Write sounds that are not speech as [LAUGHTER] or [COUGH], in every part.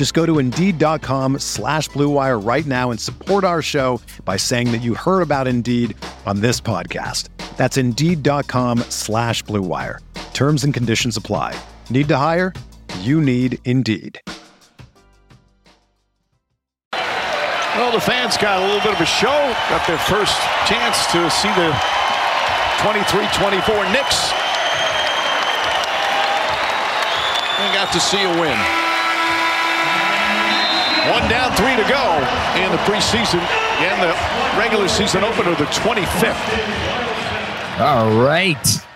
Just go to Indeed.com slash BlueWire right now and support our show by saying that you heard about Indeed on this podcast. That's Indeed.com slash BlueWire. Terms and conditions apply. Need to hire? You need Indeed. Well, the fans got a little bit of a show. Got their first chance to see the 23-24 Knicks. And got to see a win. One down, three to go in the preseason and the regular season opener, the 25th. All right.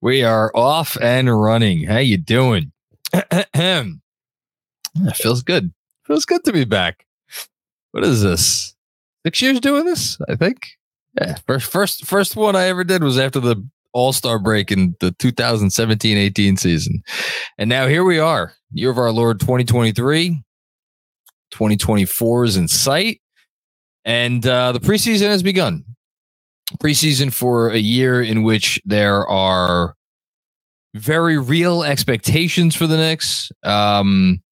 We are off and running. How you doing? [CLEARS THROAT] feels good. Feels good to be back. What is this? Six years doing this? I think. Yeah. First, first, first one I ever did was after the All Star break in the 2017-18 season, and now here we are, year of our Lord 2023. 2024 is in sight, and uh, the preseason has begun. Preseason for a year in which there are very real expectations for the Knicks. Um,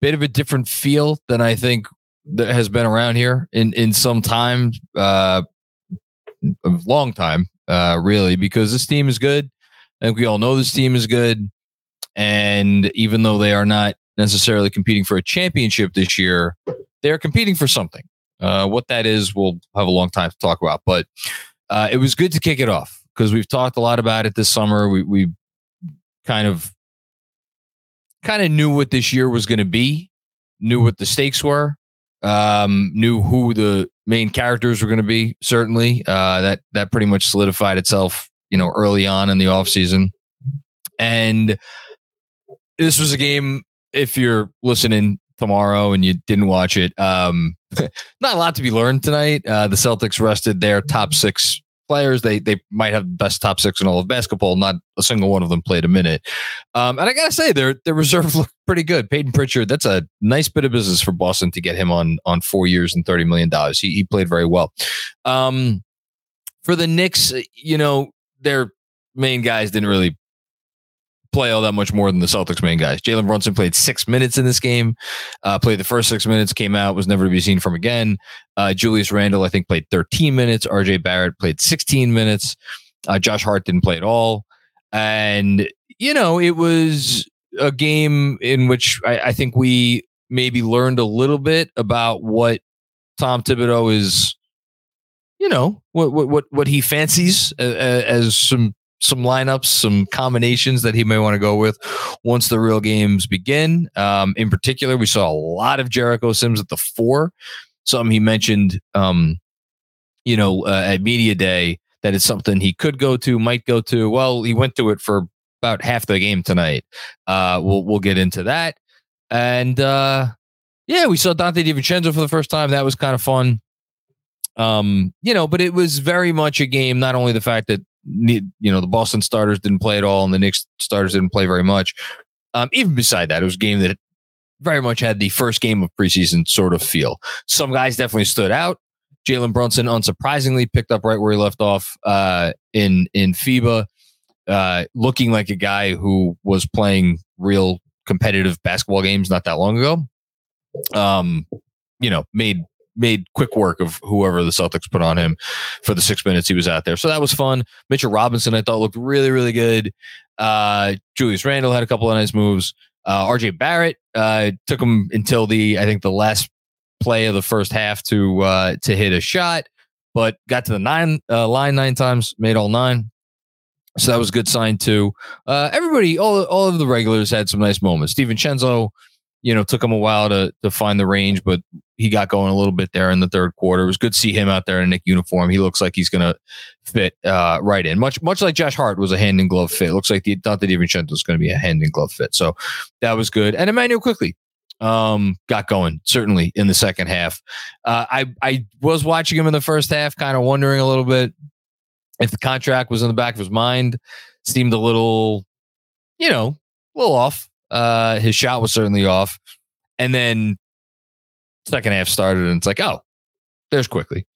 bit of a different feel than I think that has been around here in in some time, uh, a long time, uh, really, because this team is good. I think we all know this team is good, and even though they are not necessarily competing for a championship this year, they're competing for something. Uh, what that is, we'll have a long time to talk about. But uh, it was good to kick it off because we've talked a lot about it this summer. We we kind of kind of knew what this year was going to be, knew what the stakes were, um, knew who the main characters were going to be. Certainly, uh, that that pretty much solidified itself, you know, early on in the off season, and this was a game. If you're listening tomorrow and you didn't watch it, um, [LAUGHS] not a lot to be learned tonight. Uh, the Celtics rested their top six players. They they might have the best top six in all of basketball. Not a single one of them played a minute. Um, and I gotta say, their their reserve [LAUGHS] looked pretty good. Peyton Pritchard, that's a nice bit of business for Boston to get him on on four years and thirty million dollars. He he played very well. Um, for the Knicks, you know, their main guys didn't really play all that much more than the Celtics main guys. Jalen Brunson played six minutes in this game, uh, played the first six minutes, came out, was never to be seen from again. Uh, Julius Randle, I think, played 13 minutes. RJ Barrett played 16 minutes. Uh, Josh Hart didn't play at all. And, you know, it was a game in which I, I think we maybe learned a little bit about what Tom Thibodeau is, you know, what what what, what he fancies as, as some some lineups, some combinations that he may want to go with once the real games begin. Um, in particular, we saw a lot of Jericho Sims at the four. Something he mentioned, um, you know, uh, at media day that it's something he could go to, might go to. Well, he went to it for about half the game tonight. Uh, we'll we'll get into that, and uh, yeah, we saw Donte DiVincenzo for the first time. That was kind of fun. Um, you know, but it was very much a game. Not only the fact that you know the Boston starters didn't play at all, and the Knicks starters didn't play very much. Um, even beside that, it was a game that very much had the first game of preseason sort of feel. Some guys definitely stood out. Jalen Brunson, unsurprisingly, picked up right where he left off uh, in in FIBA, uh, looking like a guy who was playing real competitive basketball games not that long ago. Um, you know, made made quick work of whoever the Celtics put on him for the six minutes he was out there. So that was fun. Mitchell Robinson, I thought looked really, really good. Uh, Julius Randle had a couple of nice moves. Uh, RJ Barrett uh, took him until the I think the last play of the first half to uh, to hit a shot, but got to the nine uh, line nine times, made all nine. So that was a good sign too. Uh, everybody, all all of the regulars had some nice moments. DiVincenzo, you know, took him a while to to find the range, but he got going a little bit there in the third quarter. It was good to see him out there in a Knick uniform. He looks like he's going to fit uh, right in, much much like Josh Hart was a hand and glove fit. It looks like the Donte DiVincenzo is going to be a hand and glove fit. So that was good. And Immanuel Quickley um, got going certainly in the second half. Uh, I I was watching him in the first half, kind of wondering a little bit if the contract was in the back of his mind. Seemed a little, you know, a little off. Uh, his shot was certainly off, and then second half started, and it's like, oh, there's Quickley.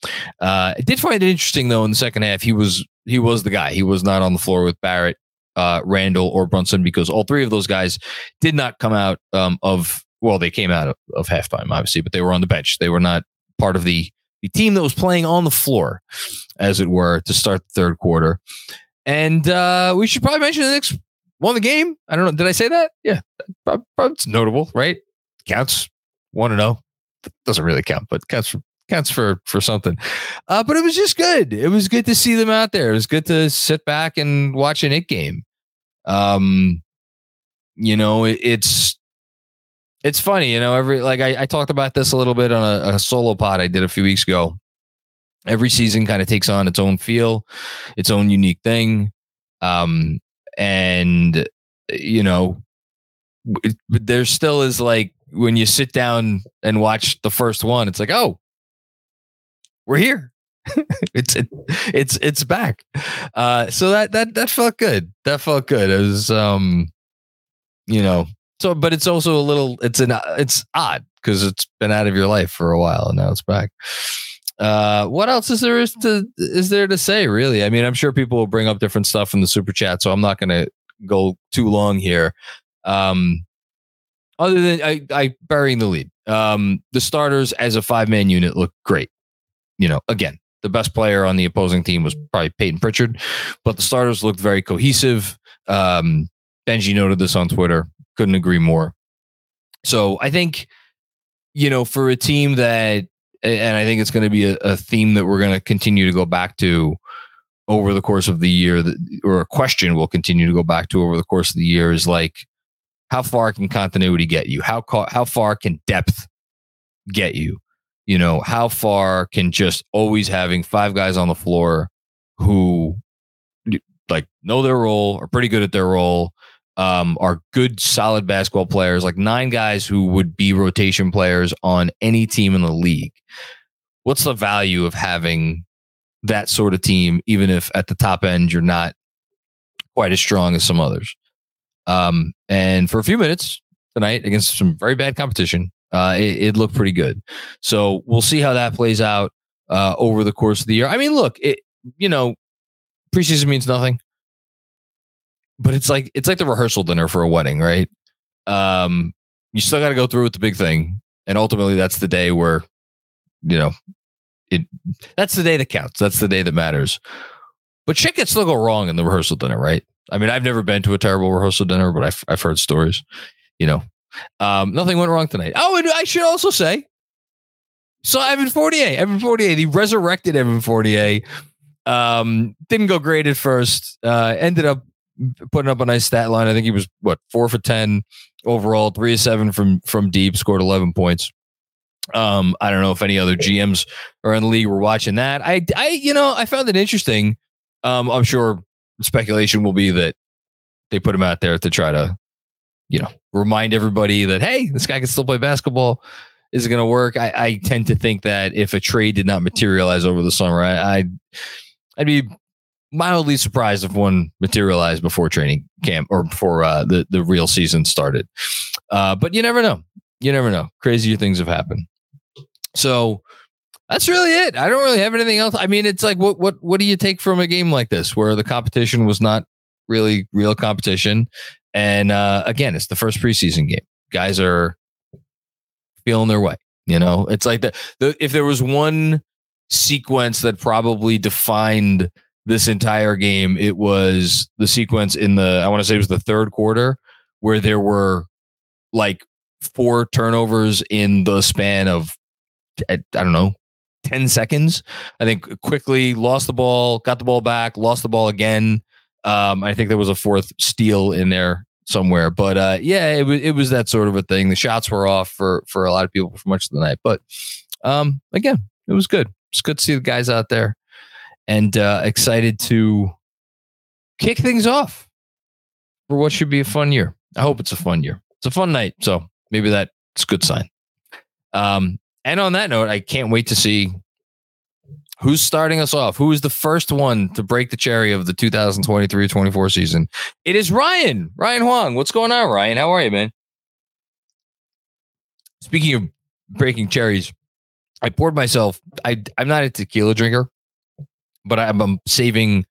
Uh, I did find it interesting though in the second half. He was he was the guy. He was not on the floor with Barrett, uh, Randle, or Brunson because all three of those guys did not come out um, of well, they came out of, of halftime, obviously, but they were on the bench. They were not part of the the team that was playing on the floor, as it were, to start the third quarter. And uh, we should probably mention the Knicks won the game. I don't know. Did I say that? Yeah, it's notable, right? Counts. One to know doesn't really count, but counts for counts for for something. Uh, but it was just good. It was good to see them out there. It was good to sit back and watch an it game. Um, you know, it, it's it's funny, you know, every like I, I talked about this a little bit on a, a solo pod I did a few weeks ago. Every season kind of takes on its own feel, its own unique thing. Um, and you know, it, there still is like when you sit down and watch the first one, it's like, oh, we're here. [LAUGHS] it's it, it's it's back. Uh, so that that that felt good. That felt good. It was um, you know, so, but it's also a little. It's an. It's odd because it's been out of your life for a while and now it's back. Uh, what else is there is to is there to say? Really, I mean, I'm sure people will bring up different stuff in the super chat, so I'm not going to go too long here. Um, other than I, I burying the lead. Um, the starters as a five man unit look great. You know, again, the best player on the opposing team was probably Peyton Pritchard, but the starters looked very cohesive. Um, Benji noted this on Twitter. Couldn't agree more. So I think, you know, for a team that, and I think it's going to be a, a theme that we're going to continue to go back to over the course of the year, or a question we'll continue to go back to over the course of the year is like, how far can continuity get you? How how far can depth get you? You know, how far can just always having five guys on the floor who like know their role, are pretty good at their role, um, are good, solid basketball players, like nine guys who would be rotation players on any team in the league. What's the value of having that sort of team, even if at the top end you're not quite as strong as some others? Um, and for a few minutes tonight against some very bad competition, uh, it, it, looked pretty good. So we'll see how that plays out uh, over the course of the year. I mean, look, it you know, preseason means nothing but it's like it's like the rehearsal dinner for a wedding, right? Um, you still got to go through with the big thing, and ultimately, that's the day where, you know, it. That's the day that counts. That's the day that matters. But shit can still go wrong in the rehearsal dinner, right? I mean, I've never been to a terrible rehearsal dinner, but I've I've heard stories. You know, um, nothing went wrong tonight. Oh, and I should also say, so Evan Fournier, Evan Fournier, the resurrected Evan Fournier, um, didn't go great at first. Uh, ended up putting up a nice stat line. I think he was what four for ten overall, three of seven from from deep, scored eleven points. Um, I don't know if any other GMs are in the league were watching that. I, I, you know, I found it interesting. Um, I'm sure speculation will be that they put him out there to try to, you know, remind everybody that hey, this guy can still play basketball. Is it going to work? I, I tend to think that if a trade did not materialize over the summer, I, I'd I'd be mildly surprised if one materialized before training camp or before uh, the the real season started. Uh, but you never know. You never know. Crazier things have happened. So that's really it. I don't really have anything else. I mean, it's like what what what do you take from a game like this where the competition was not really real competition? And uh, again, it's the first preseason game. Guys are feeling their way. You know, it's like the, the if there was one sequence that probably defined this entire game. It was the sequence in the, I want to say it was the third quarter where there were like four turnovers in the span of, I don't know, 10 seconds. I think Quickley lost the ball, got the ball back, lost the ball again. Um, I think there was a fourth steal in there somewhere, but uh, yeah, it was it was that sort of a thing. The shots were off for for a lot of people for much of the night, but um, again, it was good. It's good to see the guys out there, and uh, excited to kick things off for what should be a fun year. I hope it's a fun year. It's a fun night, so maybe that's a good sign. Um, and on that note, I can't wait to see who's starting us off. Who is the first one to break the cherry of the 2023-24 season? It is Ryan. Ryan Huang. What's going on, Ryan? How are you, man? Speaking of breaking cherries, I poured myself. I I'm not a tequila drinker, but I'm, I'm saving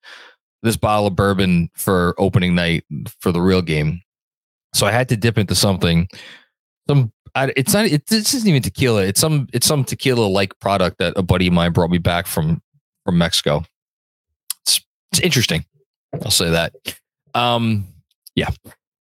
this bottle of bourbon for opening night for the real game. So I had to dip into something. Some I, it's not. It, this isn't even tequila. It's some. It's some tequila like product that a buddy of mine brought me back from from Mexico. It's it's interesting. I'll say that. Um, yeah.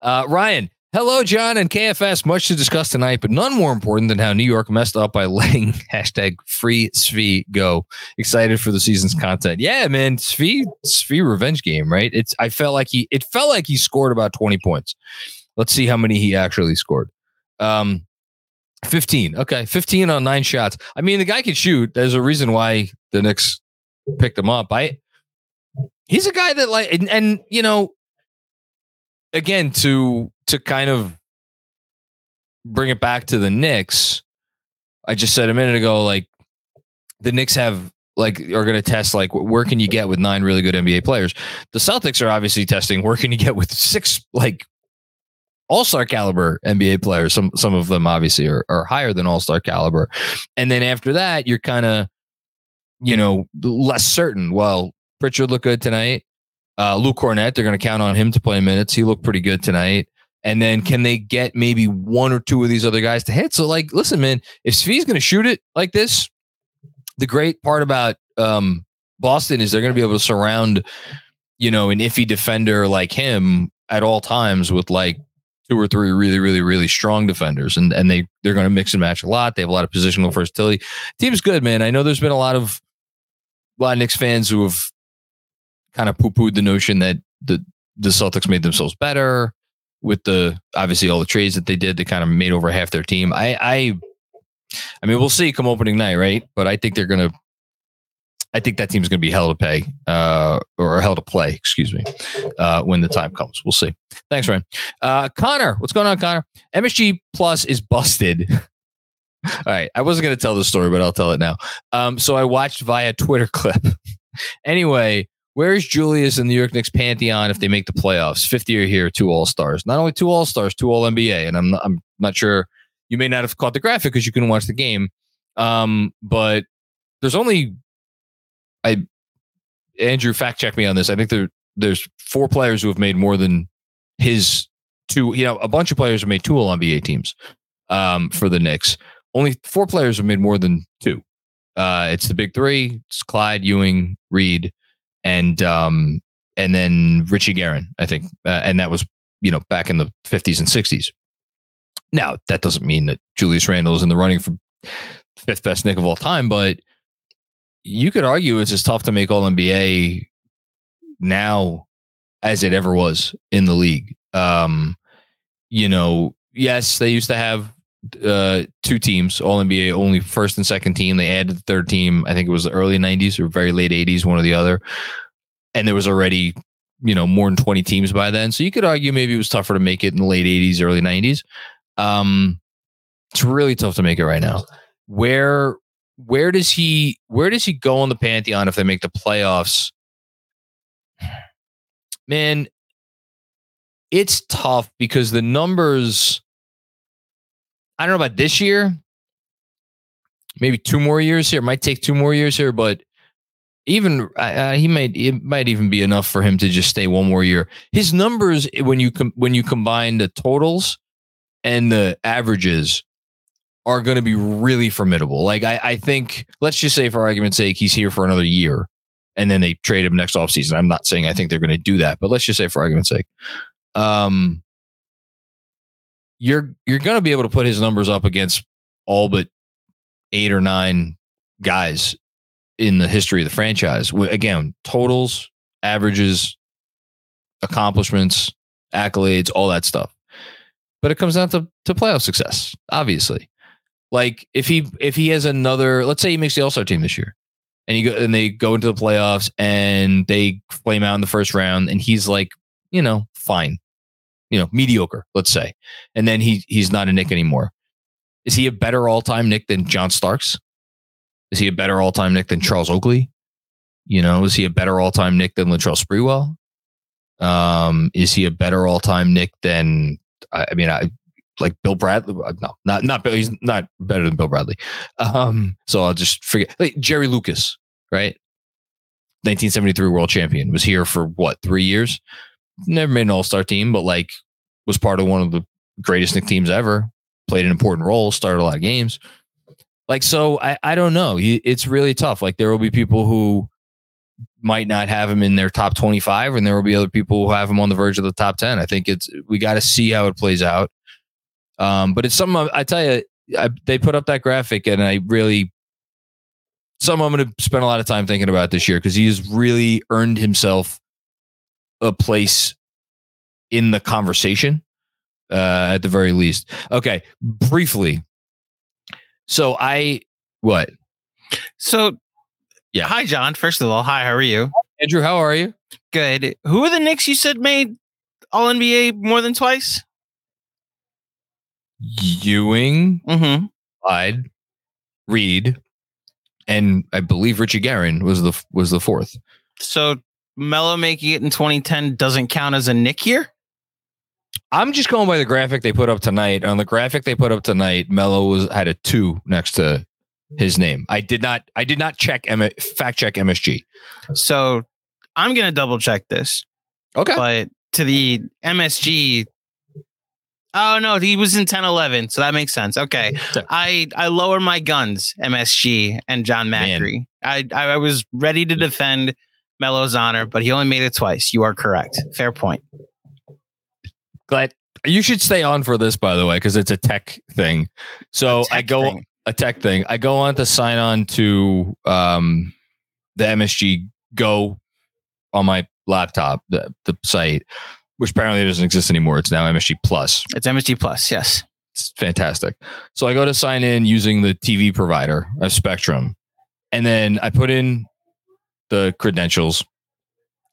Uh, Ryan, hello, Jon and KFS. Much to discuss tonight, but none more important than how New York messed up by [LAUGHS] letting hashtag free Svi go. Excited for the season's content. Yeah, man, Svi Svi revenge game, right? It's. I felt like he. It felt like he scored about twenty points. Let's see how many he actually scored. Um, 15. Okay. 15 on nine shots. I mean, the guy can shoot. There's a reason why the Knicks picked him up. I he's a guy that like and, and you know, again, to to kind of bring it back to the Knicks, I just said a minute ago, like the Knicks have like are going to test like where can you get with nine really good NBA players. The Celtics are obviously testing where can you get with six like all star caliber NBA players. Some some of them obviously are, are higher than all star caliber. And then after that, you're kind of, you know, less certain. Well, Pritchard looked good tonight. Uh, Luke Kornet, they're going to count on him to play minutes. He looked pretty good tonight. And then can they get maybe one or two of these other guys to hit? So, like, listen, man, if Svi's going to shoot it like this, the great part about um, Boston is they're going to be able to surround, you know, an iffy defender like him at all times with like two or three really, really, really strong defenders, and and they they're going to mix and match a lot. They have a lot of positional versatility. Team's good, man. I know there's been a lot of a lot of Knicks fans who have kind of poo pooed the notion that the the Celtics made themselves better with the obviously all the trades that they did. They kind of made over half their team. I I I mean, we'll see come opening night, right? But I think they're going to I think that team's going to be hell to pay uh, or hell to play, excuse me, uh, when the time comes. We'll see. Thanks, Ryan. Uh, Connor, what's going on, Connor? MSG Plus is busted. [LAUGHS] All right. I wasn't going to tell the story, but I'll tell it now. Um, so I watched via Twitter [LAUGHS] clip. anyway, where's Julius in the New York Knicks pantheon if they make the playoffs? 50 year here, two All Stars. Not only two All Stars, two All NBA. And I'm not, I'm not sure you may not have caught the graphic because you couldn't watch the game. Um, but there's only I Andrew fact check me on this. I think there there's four players who have made more than his two. You know, a bunch of players have made two All NBA teams um, for the Knicks. Only four players have made more than two. Uh, it's the big three: it's Clyde, Ewing, Reed, and um, and then Richie Guerin. I think, uh, and that was you know back in the 50s and 60s. Now that doesn't mean that Julius Randle is in the running for fifth best Knick of all time, but you could argue it's as tough to make All NBA now as it ever was in the league. Um, you know, yes, they used to have uh, two teams, All NBA, only first and second team. They added the third team. I think it was the early '90s or very late '80s, one or the other. And there was already, you know, more than 20 teams by then. So you could argue maybe it was tougher to make it in the late '80s, early '90s. Um, it's really tough to make it right now. Where where does he where does he go on the pantheon if they make the playoffs? [SIGHS] Man, it's tough because the numbers. I don't know about this year. Maybe two more years here. Might take two more years here, but even uh, he might it might even be enough for him to just stay one more year. His numbers when you com- when you combine the totals and the averages are going to be really formidable. Like I, I think, let's just say for argument's sake, he's here for another year, and then they trade him next offseason. I'm not saying I think they're going to do that, but let's just say for argument's sake, um, you're you're going to be able to put his numbers up against all but eight or nine guys in the history of the franchise. Again, totals, averages, accomplishments, accolades, all that stuff. But it comes down to to playoff success, obviously. Like if he if he has another, let's say he makes the All Star team this year, and you go and they go into the playoffs and they flame out in the first round, and he's like, you know, fine, you know, mediocre, let's say, and then he he's not a Knick anymore. Is he a better all time Knick than John Starks? Is he a better all time Knick than Charles Oakley? You know, is he a better all time Knick than Latrell Sprewell? Um, is he a better all time Knick than I mean, I like Bill Bradley. uh, No, not not Bill. He's not better than Bill Bradley. Um, so I'll just forget. Like Jerry Lucas, right? 1973 world champion was here for what three years? Never made an All Star team, but like was part of one of the greatest Knick teams ever. Played an important role, started a lot of games. Like so, I I don't know. It's really tough. Like there will be people who might not have him in their top 25 and there will be other people who have him on the verge of the top 10 i think it's we got to see how it plays out um, but it's something I, tell you I, they put up that graphic and i really some i'm going to spend a lot of time thinking about this year because he's really earned himself a place in the conversation uh, at the very least okay briefly so i what So, Yeah. Hi, Jon. First of all, hi. How are you? andrew how are you Good. Who are the Knicks you said made All NBA more than twice? Ewing Mm-hmm. Clyde, Reed, and I believe Richie Guerin was the was the fourth. So Melo making it in 2010 doesn't count as a Knick year. I'm just going by the graphic they put up tonight. On the graphic they put up tonight, Melo was had a two next to his name. I did not I did not check M- fact check MSG. So I'm gonna double check this, Okay. but to the MSG. Oh no, he was in 10 11, so that makes sense. Okay. [LAUGHS] I I lower my guns, MSG and Jon. Macri. I I was ready to defend Melo's honor, but he only made it twice. You are correct. Fair point. Glad you should stay on for this by the way because it's a tech thing. So I go thing. a tech thing. I go on to sign on to um, the MSG Go on my laptop, the, the site, which apparently doesn't exist anymore. It's now MSG Plus. It's MSG plus, yes. It's fantastic. So I go to sign in using the TV provider of Spectrum, and then I put in the credentials,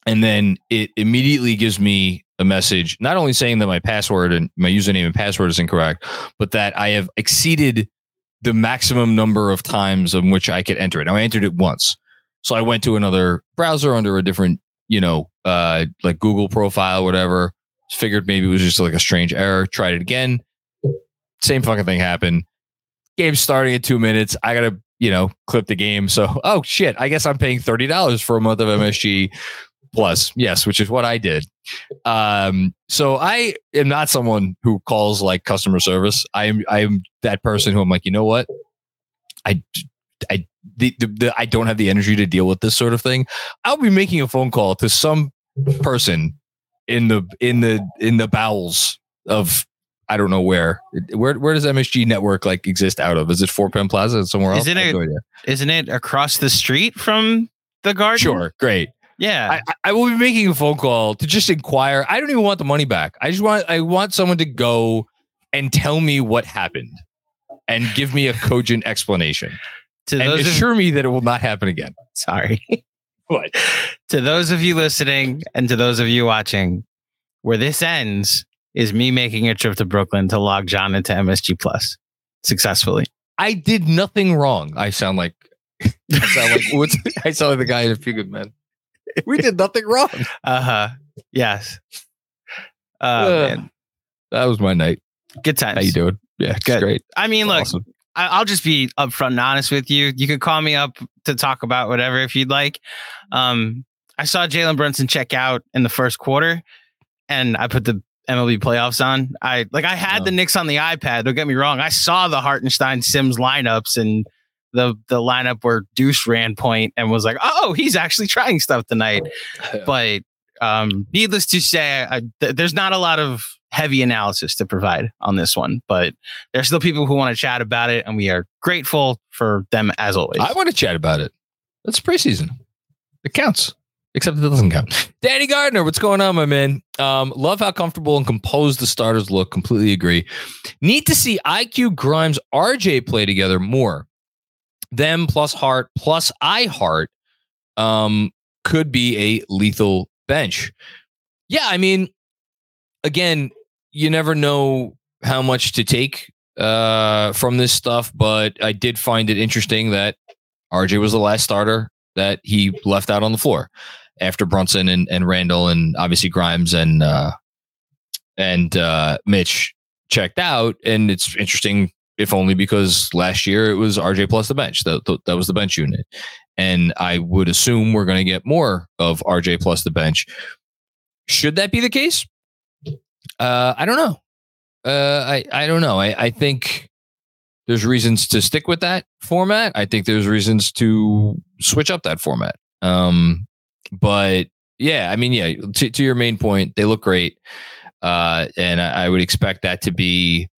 and then it immediately gives me a message, not only saying that my password and my username and password is incorrect, but that I have exceeded the maximum number of times in which I could enter it. Now I entered it once. So I went to another browser under a different, you know, uh, like Google profile, whatever. Figured maybe it was just like a strange error. Tried it again. Same fucking thing happened. Game starting in two minutes. I gotta, you know, clip the game. So, [LAUGHS] oh shit, I guess I'm paying thirty dollars for a month of MSG plus. Yes, which is what I did. Um, so I am not someone who calls like customer service. I am I am that person who I'm like, you know what? I I the, the, the I don't have the energy to deal with this sort of thing. I'll be making a phone call to some person in the in the in the bowels of I don't know where. Where where does MSG network like exist out of? Is it Fort Penn Plaza? Is it somewhere Is else? it I have a- no idea. Isn't it across the street from the garden? Sure, great. Yeah. I- I will be making a phone call to just inquire. I don't even want the money back. I just want I want someone to go and tell me what happened and give me a cogent explanation to and those of, assure me that it will not happen again. sorry. [LAUGHS] What? to those of you listening and to those of you watching, where this ends is me making a trip to Brooklyn to log Jon into MSG Plus successfully. I did nothing wrong. I sound like [LAUGHS] I sound like what's I sound like the guy in a few good men. We did nothing wrong. Uh huh. Yes. Uh, man. That was my night. Good times. How you doing? Yeah, it's Good. great. I mean, look, Awesome. I, I'll just be upfront and honest with you. You could call me up to talk about whatever if you'd like. Um, I saw Jalen Brunson check out in the first quarter, and I put the MLB playoffs on. I like I had Oh. the Knicks on the iPad. Don't get me wrong. I saw the Hartenstein Sims lineups and the the lineup where Deuce ran point and was like, oh, he's actually trying stuff tonight. [LAUGHS] But um, needless to say, I, th- there's not a lot of heavy analysis to provide on this one, but there's still people who want to chat about it, and we are grateful for them as always. I want to chat about it. That's preseason. It counts. except it doesn't count. Danny Gardner, what's going on, my man? Um, love how comfortable and composed the starters look. Completely agree. Need to see IQ Grimes RJ play together more. Them plus Hart plus I Hart um, could be a lethal bench. Yeah, I mean, again, you never know how much to take uh, from this stuff, but I did find it interesting that RJ was the last starter that he left out on the floor after Brunson and, and Randle and obviously Grimes and uh, and uh, Mitch checked out. And it's interesting, if only because last year it was RJ plus the bench. That, that was the bench unit. And I would assume we're going to get more of RJ plus the bench. Should that be the case? Uh, I don't know. Uh, I I don't know. I I think there's reasons to stick with that format. I think there's reasons to switch up that format. Um, but yeah, I mean, yeah. To, to your main point, they look great, uh, and I, I would expect that to be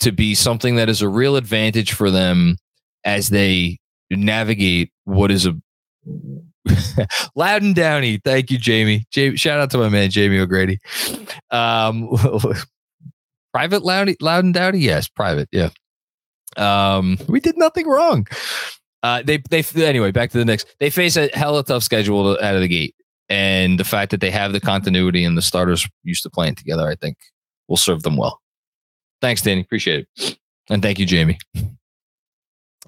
to be something that is a real advantage for them as they navigate what is a [LAUGHS] Louden Downey. Thank you, Jamie. Jamie. Shout out to my man, Jamie O'Grady. Um, [LAUGHS] private Louden, Louden Downey? Yes, private. Yeah. Um, we did nothing wrong. Uh, they they anyway. Back to the Knicks. They face a hella tough schedule out of the gate, and the fact that they have the continuity and the starters used to playing together, I think, will serve them well. Thanks, Danny. Appreciate it, and thank you, Jamie.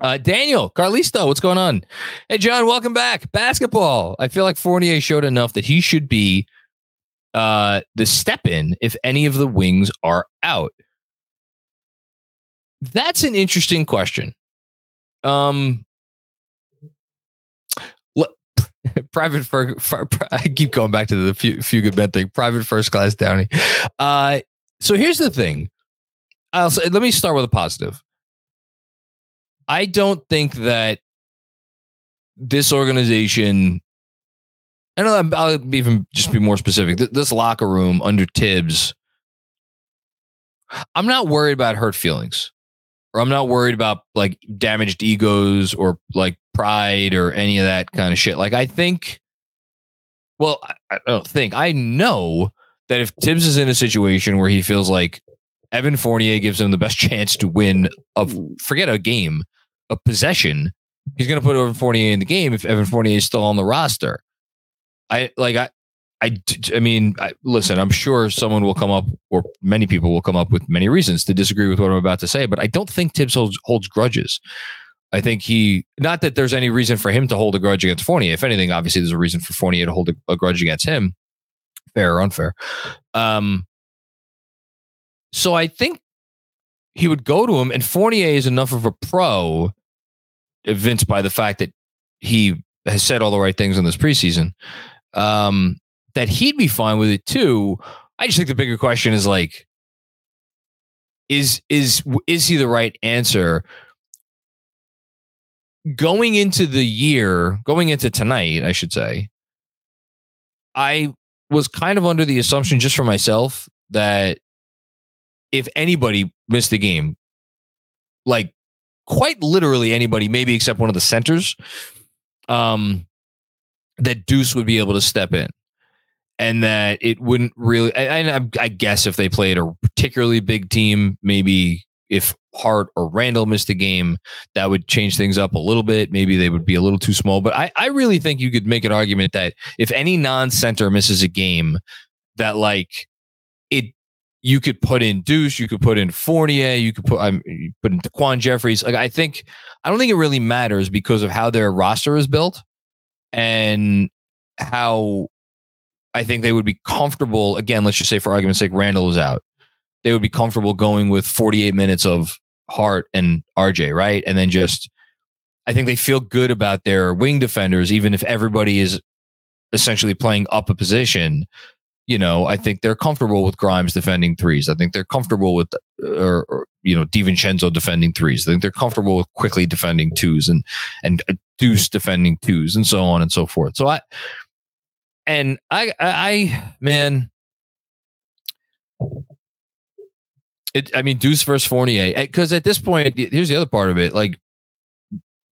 Uh, Daniel Carlisto, what's going on? Hey, Jon, welcome back. Basketball. I feel like Fournier showed enough that he should be uh, the step in if any of the wings are out. That's an interesting question. Um, [LAUGHS] private for, [LAUGHS] I keep going back to the few, few good men thing. Private first class Downey. Uh, so here's the thing. I'll let me start with a positive. I don't think that this organization, and I'll, I'll even just be more specific. This locker room under Thibs, I'm not worried about hurt feelings, or I'm not worried about like damaged egos or like pride or any of that kind of shit. Like I think, well, I don't think I know that if Thibs is in a situation where he feels like Evan Fournier gives him the best [LAUGHS] chance to win of forget a game, a possession, he's going to put over Fournier in the game if Evan Fournier is still on the roster. I like I I I mean, I, listen, I'm sure someone will come up or many people will come up with many reasons to disagree with what I'm about to say, but I don't think Thibs holds, holds grudges. I think he not that there's any reason for him to hold a grudge against Fournier. If anything, obviously there's a reason for Fournier to hold a, a grudge against him, fair or unfair. Um, so I think he would go to him, and Fournier is enough of a pro evinced by the fact that he has said all the right things in this preseason, um, that he'd be fine with it too. I just think the bigger question is like, is is is he the right answer? Going into the year, going into tonight, I should say, I was kind of under the assumption just for myself that if anybody missed the game, like quite literally anybody, maybe except one of the centers, um, that Deuce would be able to step in. And that it wouldn't really, and I, I guess if they played a particularly big team, maybe if Hart or Randle missed a game, that would change things up a little bit. Maybe they would be a little too small. But I, I really think you could make an argument that if any non center misses a game, that like it you could put in Deuce, you could put in Fournier, you could put um, put in DaQuan Jeffries. Like I think I don't think it really matters because of how their roster is built and how I think they would be comfortable. Again, let's just say for argument's sake, Randle is out. They would be comfortable going with 48 minutes of Hart and RJ, right? And then just I think they feel good about their wing defenders, even if everybody is essentially playing up a position you know, I think they're comfortable with Grimes defending threes. I think they're comfortable with, or, or you know, DiVincenzo defending threes. I think they're comfortable with Quickley defending twos and and uh, Deuce defending twos and so on and so forth. So I, and I, I, man, it. I mean, Deuce versus Fournier, eh, because at this point, here's the other part of it. Like,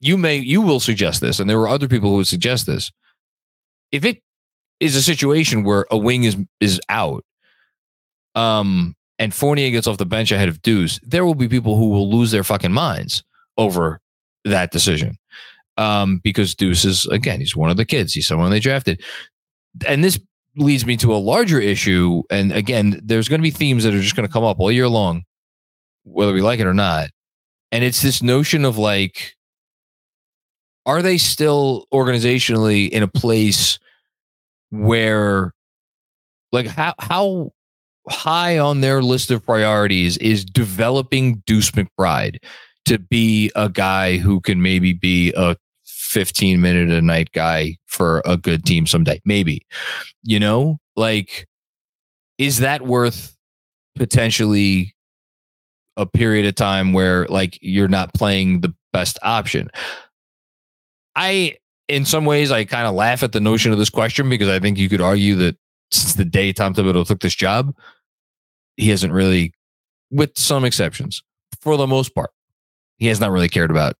you may, you will suggest this, and there were other people who would suggest this if it is a situation where a wing is is out, um, and Fournier gets off the bench ahead of Deuce, there will be people who will lose their fucking minds over that decision. Um, because Deuce is again, he's one of the kids. He's someone they drafted. And this leads me to a larger issue. And again, there's going to be themes that are just going to come up all year long, whether we like it or not. And it's this notion of like, are they still organizationally in a place where, like, how how high on their list of priorities is developing Deuce McBride to be a guy who can maybe be a 15 minute a night guy for a good team someday. Maybe, you know, like, is that worth potentially a period of time where like you're not playing the best option? I, in some ways, I kind of laugh at the notion of this question because I think you could argue that since the day Tom Thibodeau took this job, he hasn't really, with some exceptions, for the most part, he has not really cared about.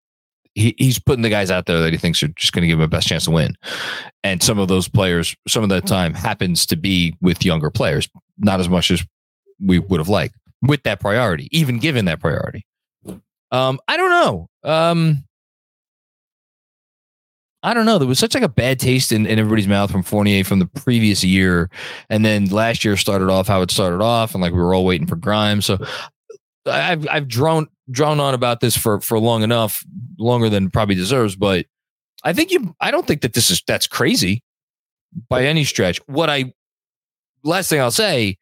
He, he's putting the guys out there that he thinks are just going to give him a best chance to win. And some of those players, some of that time happens to be with younger players, not as much as we would have liked with that priority, even given that priority. Um, I don't know. Um, I don't know. There was such like a bad taste in, in everybody's mouth from Fournier from the previous year, and then last year started off how it started off, and like we were all waiting for Grimes. So I've I've drawn drawn on about this for for long enough, longer than probably deserves. But I think you. I don't think that this is that's crazy by any stretch. What I last thing I'll say,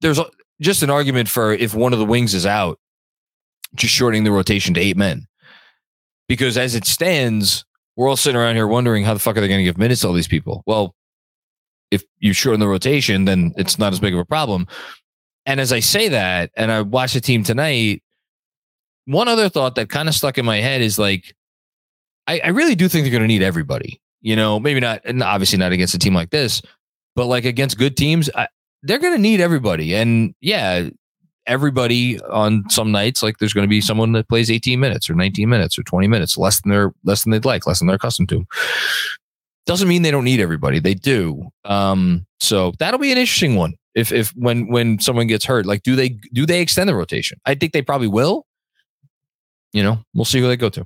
there's just an argument for if one of the wings is out, just shortening the rotation to eight men, because as it stands we're all sitting around here wondering how the fuck are they going to give minutes to all these people? Well, if you shorten the rotation, then it's not as big of a problem. And as I say that, and I watch the team tonight, one other thought that kind of stuck in my head is like, I, I really do think they're going to need everybody. You know, maybe not, and obviously not against a team like this, but like against good teams, I, they're going to need everybody. And yeah, everybody on some nights like there's going to be someone that plays 18 minutes or 19 minutes or 20 minutes less than they're less than they'd like less than they're accustomed to. Doesn't mean they don't need everybody they do. Um so that'll be an interesting one if if when when someone gets hurt like do they do they extend the rotation? I think they probably will. You know we'll see who they go to.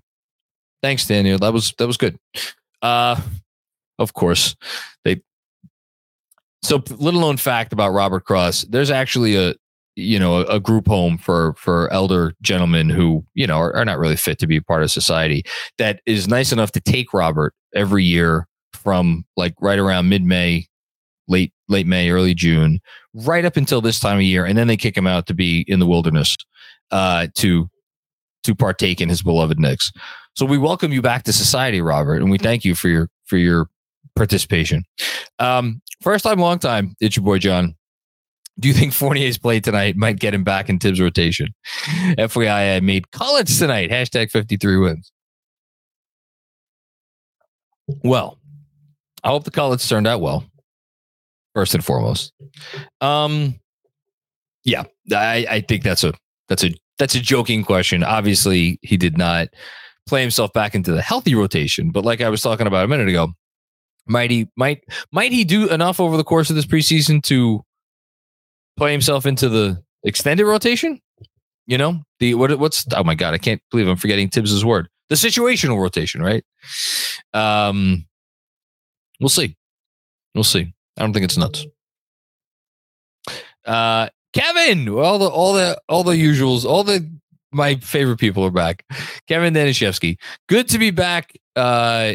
Thanks daniel that was that was good. Uh of course they so little known fact about robert cross there's actually a you know a, a, group home for for elder gentlemen who you know are, are, not really fit to be part of society that is nice enough to take robert every year from like right around mid-may late late may early june right up until this time of year and then they kick him out to be in the wilderness uh to to partake in his beloved Knicks. So we welcome you back to society, Robert, and we thank you for your for your participation. Um, first time, long time. It's your boy Jon. Do you think Fournier's play tonight might get him back in Thibs rotation? FYI, I made college tonight. Hashtag 53 wins. Well, I hope the college turned out well. First and foremost. Um, yeah, I, I think that's a that's a that's a joking question. Obviously, he did not play himself back into the healthy rotation, but like I was talking about a minute ago, might he might might he do enough over the course of this preseason to play himself into the extended rotation. You know, the what what's oh my god, I can't believe I'm forgetting Thibs's word. The situational rotation, right? Um we'll see. We'll see. I don't think it's nuts. Uh Kevin, all the all the all the usuals, all the my favorite people are back. Kevin Danishevsky. Good to be back. Uh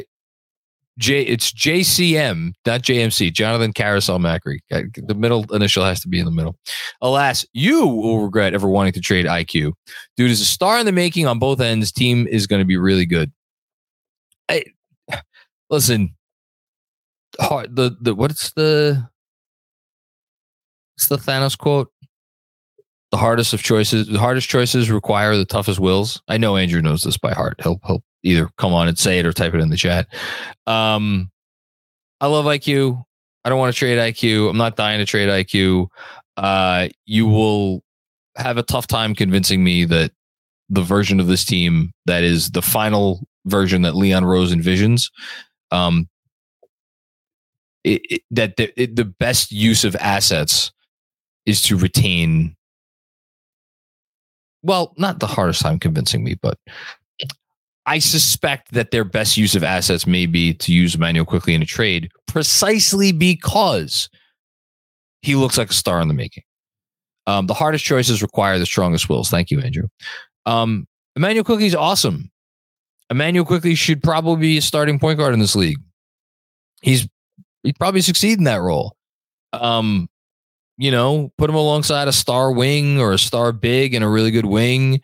J it's JCM, not JMC, Jonathan Carousel Macri. Uh, the middle initial has to be in the middle. Alas, you will regret ever wanting to trade IQ. Dude is a star in the making on both ends. Team is going to be really good. I, [SIGHS] listen, hard, the the what's the what's the Thanos quote? The hardest of choices, the hardest choices require the toughest wills. I know Andrew knows this by heart. He'll he'll either come on and say it or type it in the chat. Um, I love IQ. I don't want to trade IQ. I'm not dying to trade IQ. Uh, you will have a tough time convincing me that the version of this team that is the final version that Leon Rose envisions um, it, it, that the, it, the best use of assets is to retain. Well, not the hardest time convincing me, but I suspect that their best use of assets may be to use Immanuel Quickley in a trade precisely because he looks like a star in the making. Um, the hardest choices require the strongest wills. Thank you, Andrew. Um, Immanuel Quickley is awesome. Immanuel Quickley should probably be a starting point guard in this league. He's he'd probably succeed in that role. Um, you know, put him alongside a star wing or a star big and a really good wing.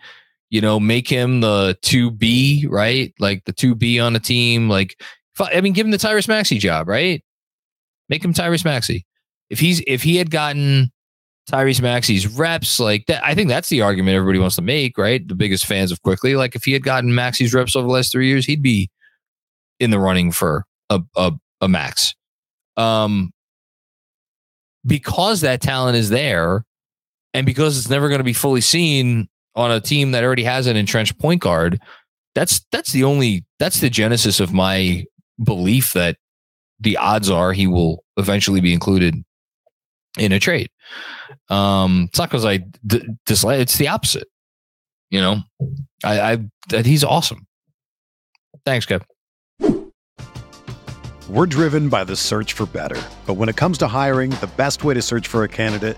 You know, make him the two B, right? Like the two B on a team. Like, I mean, give him the Tyrese Maxey job, right? Make him Tyrese Maxey. If he's if he had gotten Tyrese Maxey's reps, like that, I think that's the argument everybody wants to make, right? The biggest fans of Quickley. like if he had gotten Maxey's reps over the last three years, he'd be in the running for a a, a max. Um, because that talent is there, and because it's never going to be fully seen on a team that already has an entrenched point guard, that's that's the only that's the genesis of my belief that the odds are he will eventually be included in a trade. Um, it's not because I d- dislike. It's the opposite. You know, I, I that he's awesome. Thanks, Kev. We're driven by the search for better, but when it comes to hiring, the best way to search for a candidate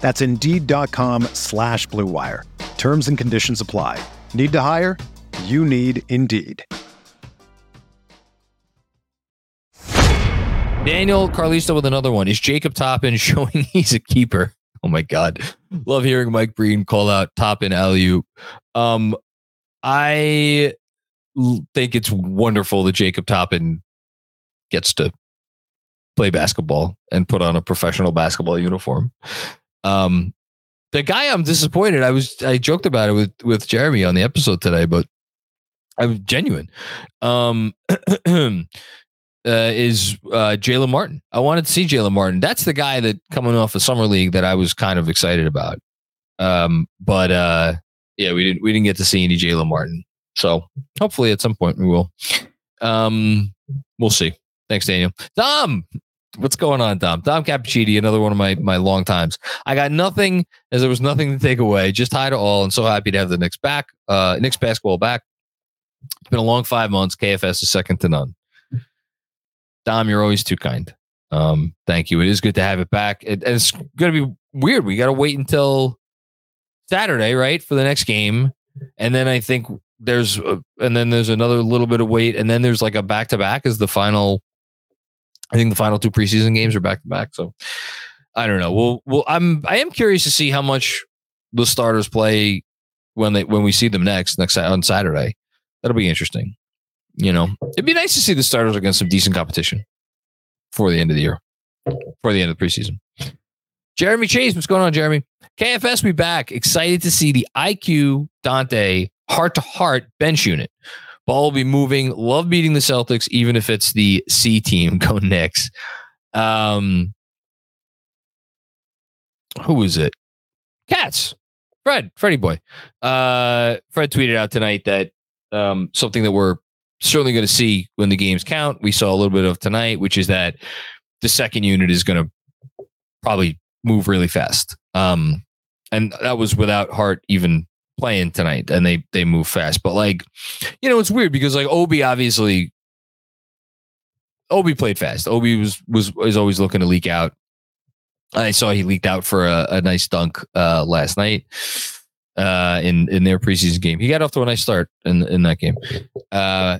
That's Indeed.com slash BlueWire. Terms and conditions apply. Need to hire? You need Indeed. Daniel Carlista with another one. Is Jacob Toppin [LAUGHS] showing he's a keeper? Oh my God. Love hearing Mike Breen call out Toppin alley Um, I think it's wonderful that Jacob Toppin gets to play basketball and put on a professional basketball uniform. Um, the guy I'm disappointed. I was I joked about it with with Jeremy on the episode today, but I'm genuine. Um, [CLEARS THROAT] uh, is uh, Jaylen Martin. I wanted to see Jaylen Martin. That's the guy that coming off of summer league that I was kind of excited about. Um, but uh, yeah, we didn't we didn't get to see any Jaylen Martin. So hopefully at some point we will. Um, we'll see. Thanks, Daniel. Dom, what's going on, Dom? Dom Cappuccini, another one of my my long times. I got nothing as there was nothing to take away. Just hi to all, and so happy to have the Knicks back. Uh, Knicks basketball back. It's been a long five months. KFS is second to none. Dom, you're always too kind. Um, thank you. It is good to have it back. It, and it's going to be weird. We got to wait until Saturday, right, for the next game, and then I think there's a, and then there's another little bit of wait, and then there's like a back to back as the final. I think the final two preseason games are back to back. So I don't know. Well, well, I'm I am curious to see how much the starters play when they when we see them next next on Saturday. That'll be interesting. You know, it'd be nice to see the starters against some decent competition for the end of the year, for the end of the preseason. Jeremy Chase, what's going on, Jeremy? KFS, we back. Excited to see the IQ Donte heart to heart bench unit. Ball will be moving. Love beating the Celtics, even if it's the C team. [LAUGHS] Go Knicks. Um, who is it? Katz. Fred, Freddie boy. Uh, Fred tweeted out tonight that um, something that we're certainly going to see when the games count. We saw a little bit of tonight, which is that the second unit is going to probably move really fast. Um, and that was without Hart even playing tonight and they they move fast. But like, you know, it's weird because like Obi obviously Obi played fast. Obi was was was always looking to leak out. I saw he leaked out for a, a nice dunk uh, last night uh, in in their preseason game. He got off to a nice start in in that game. Uh,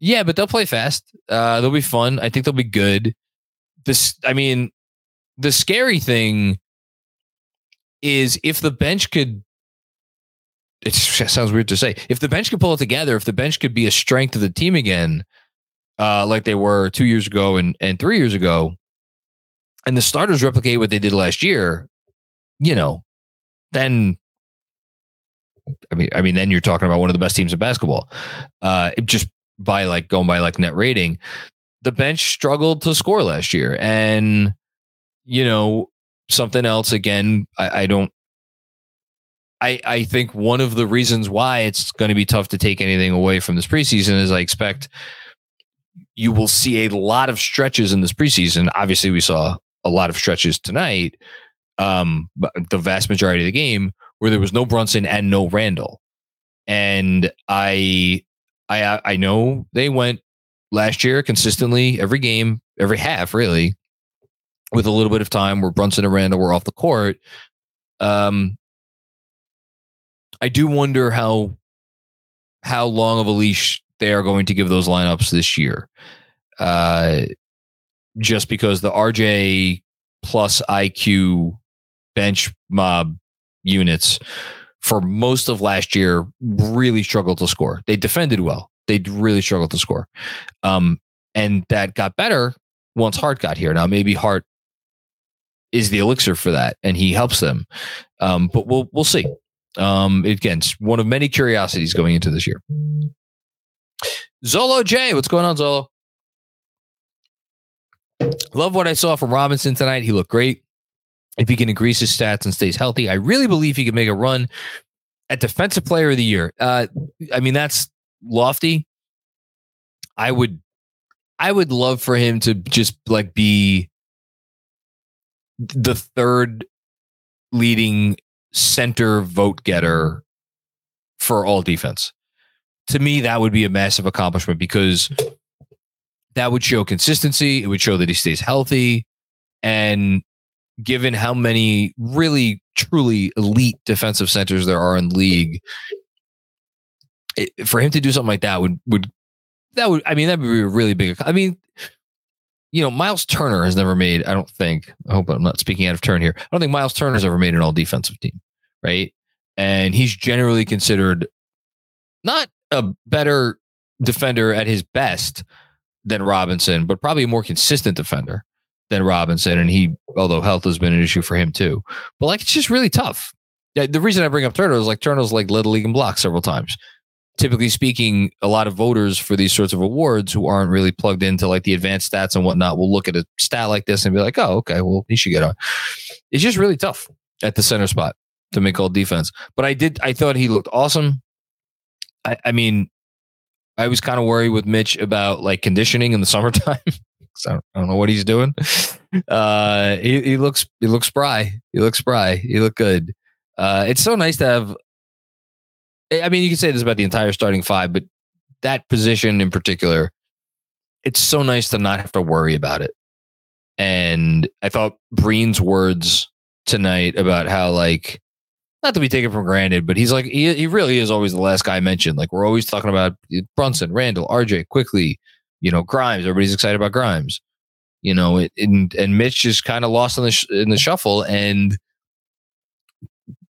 yeah, but they'll play fast. Uh, they'll be fun. I think they'll be good. This, I mean, the scary thing is if the bench could. It sounds weird to say. If the bench could pull it together, if the bench could be a strength of the team again, uh, like they were two years ago and and three years ago, and the starters replicate what they did last year, you know, then I mean, I mean, then you're talking about one of the best teams in basketball. Uh, just by like going by like net rating, the bench struggled to score last year, and you know something else again. I, I don't. I, I think one of the reasons why it's going to be tough to take anything away from this preseason is I expect you will see a lot of stretches in this preseason. Obviously, we saw a lot of stretches tonight, um, the vast majority of the game where there was no Brunson and no Randle. And I I I know they went last year consistently every game, every half really, with a little bit of time where Brunson and Randle were off the court. Um I do wonder how how long of a leash they are going to give those lineups this year. Uh just because the RJ plus IQ bench mob units for most of last year really struggled to score. They defended well. They really struggled to score. Um, and that got better once Hart got here. Now maybe Hart is the elixir for that and he helps them. Um, but we'll we'll see. Um, again, one of many curiosities going into this year. Zolo J, what's going on, Zolo? Love what I saw from Robinson tonight. He looked great if he can increase his stats and stays healthy, I really believe he can make a run at Defensive Player of the Year. Uh, I mean, that's lofty. I would, I would love for him to just like be the third leading center vote getter for all defense. To me, that would be a massive accomplishment because that would show consistency. It would show that he stays healthy. And given how many really truly elite defensive centers there are in the league, it, for him to do something like that would would that would I mean that would be a really big. I mean, you know, Miles Turner has never made. I don't think. I hope I'm not speaking out of turn here. I don't think Miles Turner's ever made an all defensive team, right? And he's generally considered not a better defender at his best than Robinson, but probably a more consistent defender than Robinson, and he, although health has been an issue for him too. But like, it's just really tough. The reason I bring up Turner is like Turner's like led the league in blocks several times. Typically speaking, a lot of voters for these sorts of awards who aren't really plugged into like the advanced stats and whatnot will look at a stat like this and be like, "Oh, okay, well he should get on." It's just really tough at the center spot to make all defense. But I did, I thought he looked awesome. I, I mean, I was kind of worried with Mitch about like conditioning in the [LAUGHS] summertime. I don't, I don't know what he's doing. Uh, he, he looks he looks spry. He looks spry. He look good. Uh, it's so nice to have. I mean, you can say this about the entire starting five, but that position in particular, it's so nice to not have to worry about it. And I thought Breen's words tonight about how like not to be taken for granted, but he's like he he really is always the last guy mentioned. Like we're always talking about Brunson, Randle, RJ, Quickley, you know, Grimes. Everybody's excited about Grimes. You know, it, and and Mitch is kind of lost in the sh- in the shuffle. And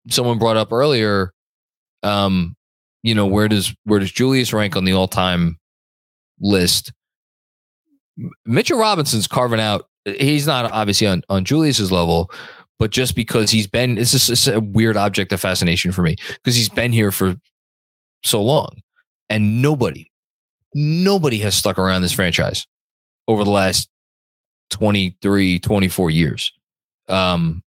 someone brought up earlier, um, you know, where does where does Julius rank on the all time list? Mitchell Robinson's carving out. He's not obviously on on Julius's level, but just because he's been, it's a weird object of fascination for me because he's been here for so long, and nobody, nobody has stuck around this franchise over the last 23, 24 years. Um,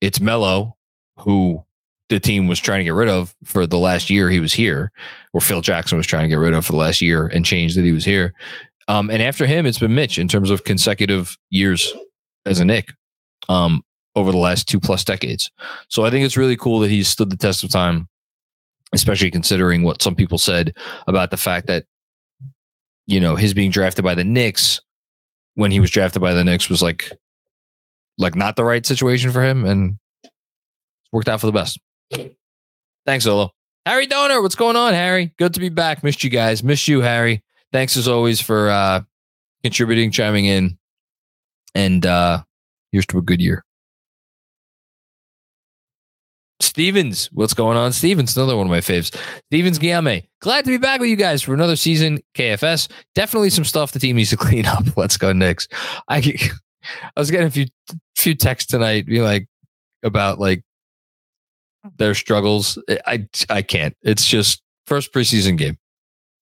it's Melo, who the team was trying to get rid of for the last year he was here, or Phil Jackson was trying to get rid of for the last year and change that he was here. Um, and after him, it's been Mitch in terms of consecutive years as a Knick um, over the last two plus decades. So I think it's really cool that he's stood the test of time, especially considering what some people said about the fact that you know, his being drafted by the Knicks when he was drafted by the Knicks was like like not the right situation for him, and worked out for the best. Thanks, Olo. Harry Donor, what's going on, Harry? Good to be back. Missed you guys. Missed you, Harry. Thanks as always for uh contributing, chiming in, and uh here's to a good year. Stevens, what's going on? Stevens, another one of my faves. Stevens Guillaume, glad to be back with you guys for another season. KFS, definitely some stuff the team needs to [LAUGHS] clean up. Let's go, Knicks. I [LAUGHS] I was getting a few few texts tonight, be like about like their struggles. I I can't. It's just first preseason game.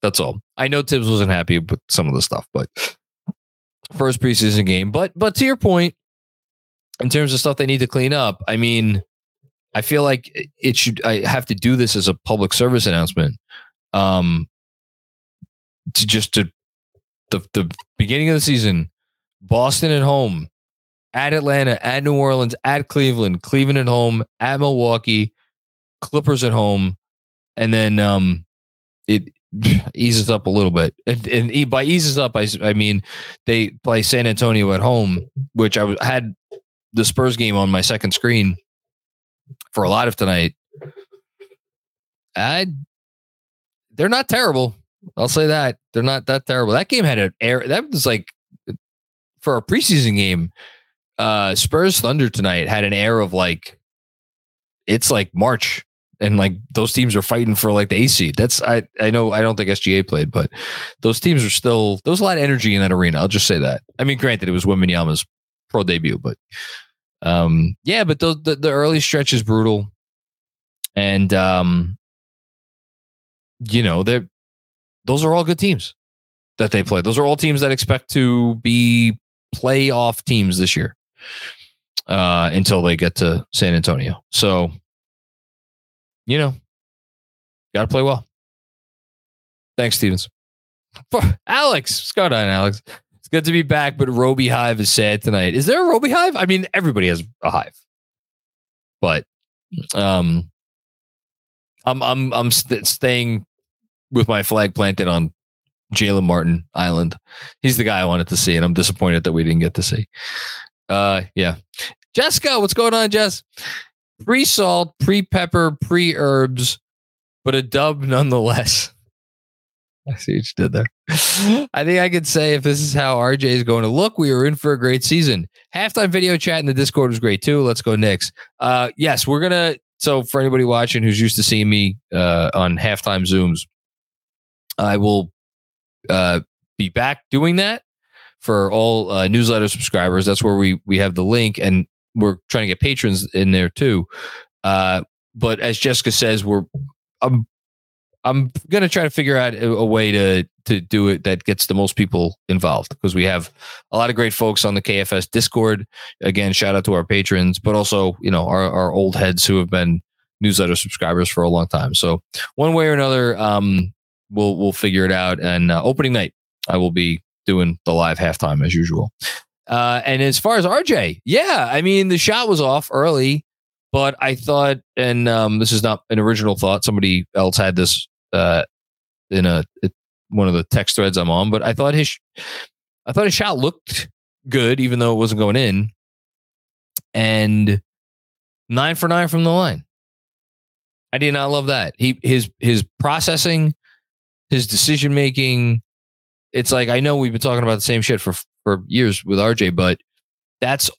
That's all. I know Thibs wasn't happy with some of the stuff, but first preseason game. But but to your point, in terms of stuff they need to clean up, I mean, I feel like it should. I have to do this as a public service announcement. Um, to just to the the beginning of the season, Boston at home, at Atlanta, at New Orleans, at Cleveland, Cleveland at home, at Milwaukee, Clippers at home, and then um, it [LAUGHS] eases up a little bit. And, and by eases up, I, I mean they play San Antonio at home, which I had the Spurs game on my second screen for a lot of tonight. I they're not terrible. I'll say that they're not that terrible. That game had an air. That was like for a preseason game. Uh Spurs Thunder tonight had an air of like it's like March and like those teams are fighting for like the A seed. That's I I know I don't think SGA played, but those teams are still there's a lot of energy in that arena. I'll just say that. I mean, granted, it was Wembanyama's pro debut, but um, yeah, but the, the, the early stretch is brutal, and um, you know they those are all good teams that they play. Those are all teams that expect to be playoff teams this year uh, until they get to San Antonio. So, you know, got to play well. Thanks, Stevens. Alex, going on, Alex? good to be back, but Roby Hive is sad tonight. Is there a Roby Hive? I mean, everybody has a hive, but um, I'm I'm I'm st- staying with my flag planted on Jalen Martin Island. He's the guy I wanted to see, and I'm disappointed that we didn't get to see. Uh, yeah, Jessica, what's going on, Jess? Pre salt, pre pepper, pre herbs, but a dub nonetheless. [LAUGHS] I see what you did there. I think I could say if this is how RJ is going to look, we are in for a great season. Halftime video chat in the Discord was great too. Let's go Knicks. Uh, yes, we're gonna. So for anybody watching who's used to seeing me uh, on halftime zooms, I will uh, be back doing that for all uh, newsletter subscribers. That's where we we have the link, and we're trying to get patrons in there too. Uh, but as Jessica says, we're I'm I'm gonna try to figure out a, a, way to to do it that gets the most people involved because we have a lot of great folks on the KFS Discord. Again, shout out to our patrons, but also you know our our old heads who have been newsletter subscribers for a long time. So one way or another, um, we'll we'll figure it out. And uh, opening night, I will be doing the live halftime as usual. Uh, and as far as RJ, yeah, I mean the shot was off early, but I thought, and um, this is not an original thought. Somebody else had this uh, in a one of the text threads I'm on, but I thought his I thought his shot looked good, even though it wasn't going in. And nine for nine from the line. I did not love that. He his his processing, his decision making. It's like I know we've been talking about the same shit for for years with RJ, but that's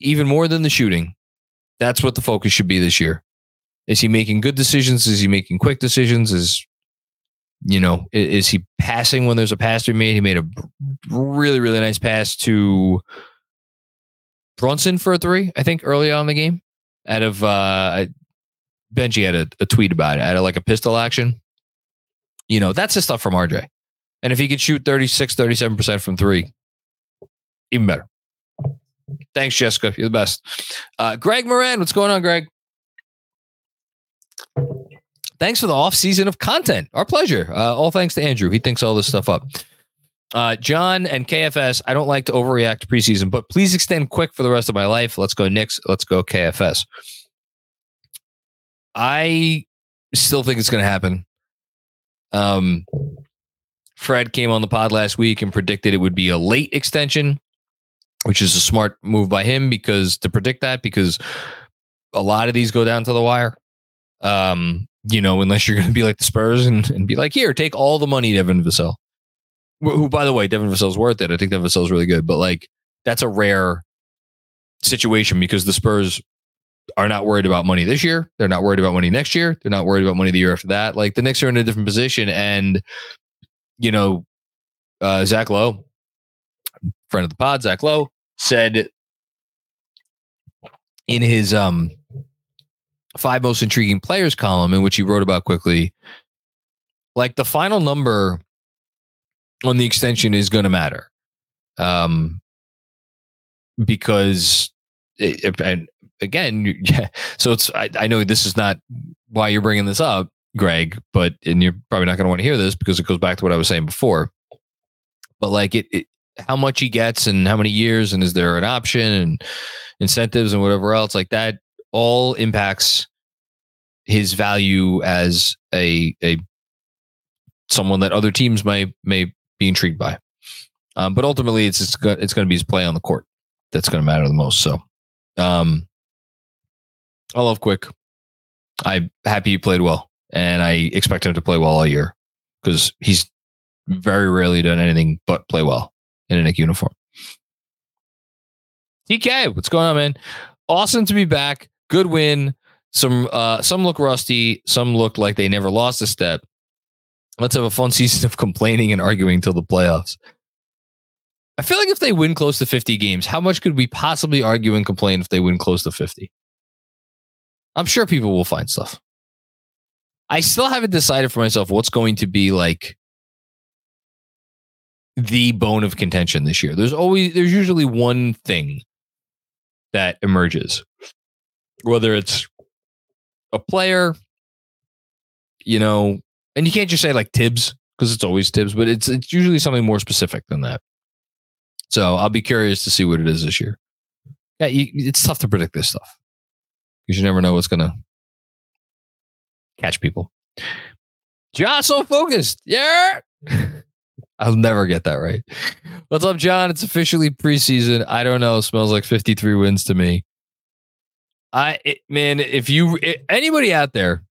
even more than the shooting. That's what the focus should be this year. Is he making good decisions? Is he making quick decisions? Is you know, is, he passing when there's a pass to be made? He made a really, really nice pass to Brunson for a three, I think, early on in the game. Out of uh Benji had a, a tweet about it, out of like a pistol action. You know, that's the stuff from RJ. And if he could shoot 36, 37% from three, even better. Thanks, Jessica. You're the best. Uh, Greg Moran, what's going on, Greg? Thanks for the off season of content. Our pleasure. Uh, all thanks to Andrew. He thinks all this stuff up. Uh, Jon and KFS, I don't like to overreact to preseason, but please extend quick for the rest of my life. Let's go Knicks. Let's go KFS. I still think it's going to happen. Um, Fred came on the pod last week and predicted it would be a late extension. Which is a smart move by him because to predict that because a lot of these go down to the wire. Um, you know, unless you're [LAUGHS] going to be like the Spurs and, and be like, here, take all the money, Devin Vassell. Who, by the way, Devin Vassell's worth it. I think Devin Vassell's really good, but like that's a rare situation because the Spurs are not worried about money this year. They're not worried about money next year. They're not worried about money the year after that. Like the Knicks are in a different position, and you know, uh, Zach Lowe, friend of the pod, Zach Lowe said in his um five most intriguing players column, in which he wrote about Quickley, like the final number on the extension is going to matter. Um, because it, and again, [LAUGHS] yeah, so it's, I, I know this is not why you're bringing this up, Greg, but, and you're probably not going to want to hear this because it goes back to what I was saying before. But like it, it, how much he gets and how many years, and is there an option and incentives and whatever else like that all impacts his value as a a someone that other teams may may be intrigued by. Um, but ultimately, it's it's, it's going to be his play on the court that's going to matter the most. So, um, I love Quick. I'm happy he played well, and I expect him to play well all year because he's very rarely done anything but play well in a Knick uniform. TK, what's going on, man? Awesome to be back. Good win. Some uh, some look rusty. Some look like they never lost a step. Let's have a fun [LAUGHS] season of complaining and arguing till the playoffs. I feel like if they win close to 50 games, how much could we possibly argue and complain if they win close to 50? I'm sure people will find stuff. I still haven't decided for myself what's going to be like the bone of contention this year. There's always there's usually one thing that emerges. Whether it's a player, you know, and you can't just say like Thibs because it's always Thibs, but it's it's usually something more specific than that. So I'll be curious to see what it is this year. Yeah, you, it's tough to predict this stuff because you never know what's gonna catch people. So focused. Yeah. [LAUGHS] I'll never get that right. What's up, Jon? It's officially preseason. I don't know. Smells like 53 wins to me. I it, man, if you it, anybody out there,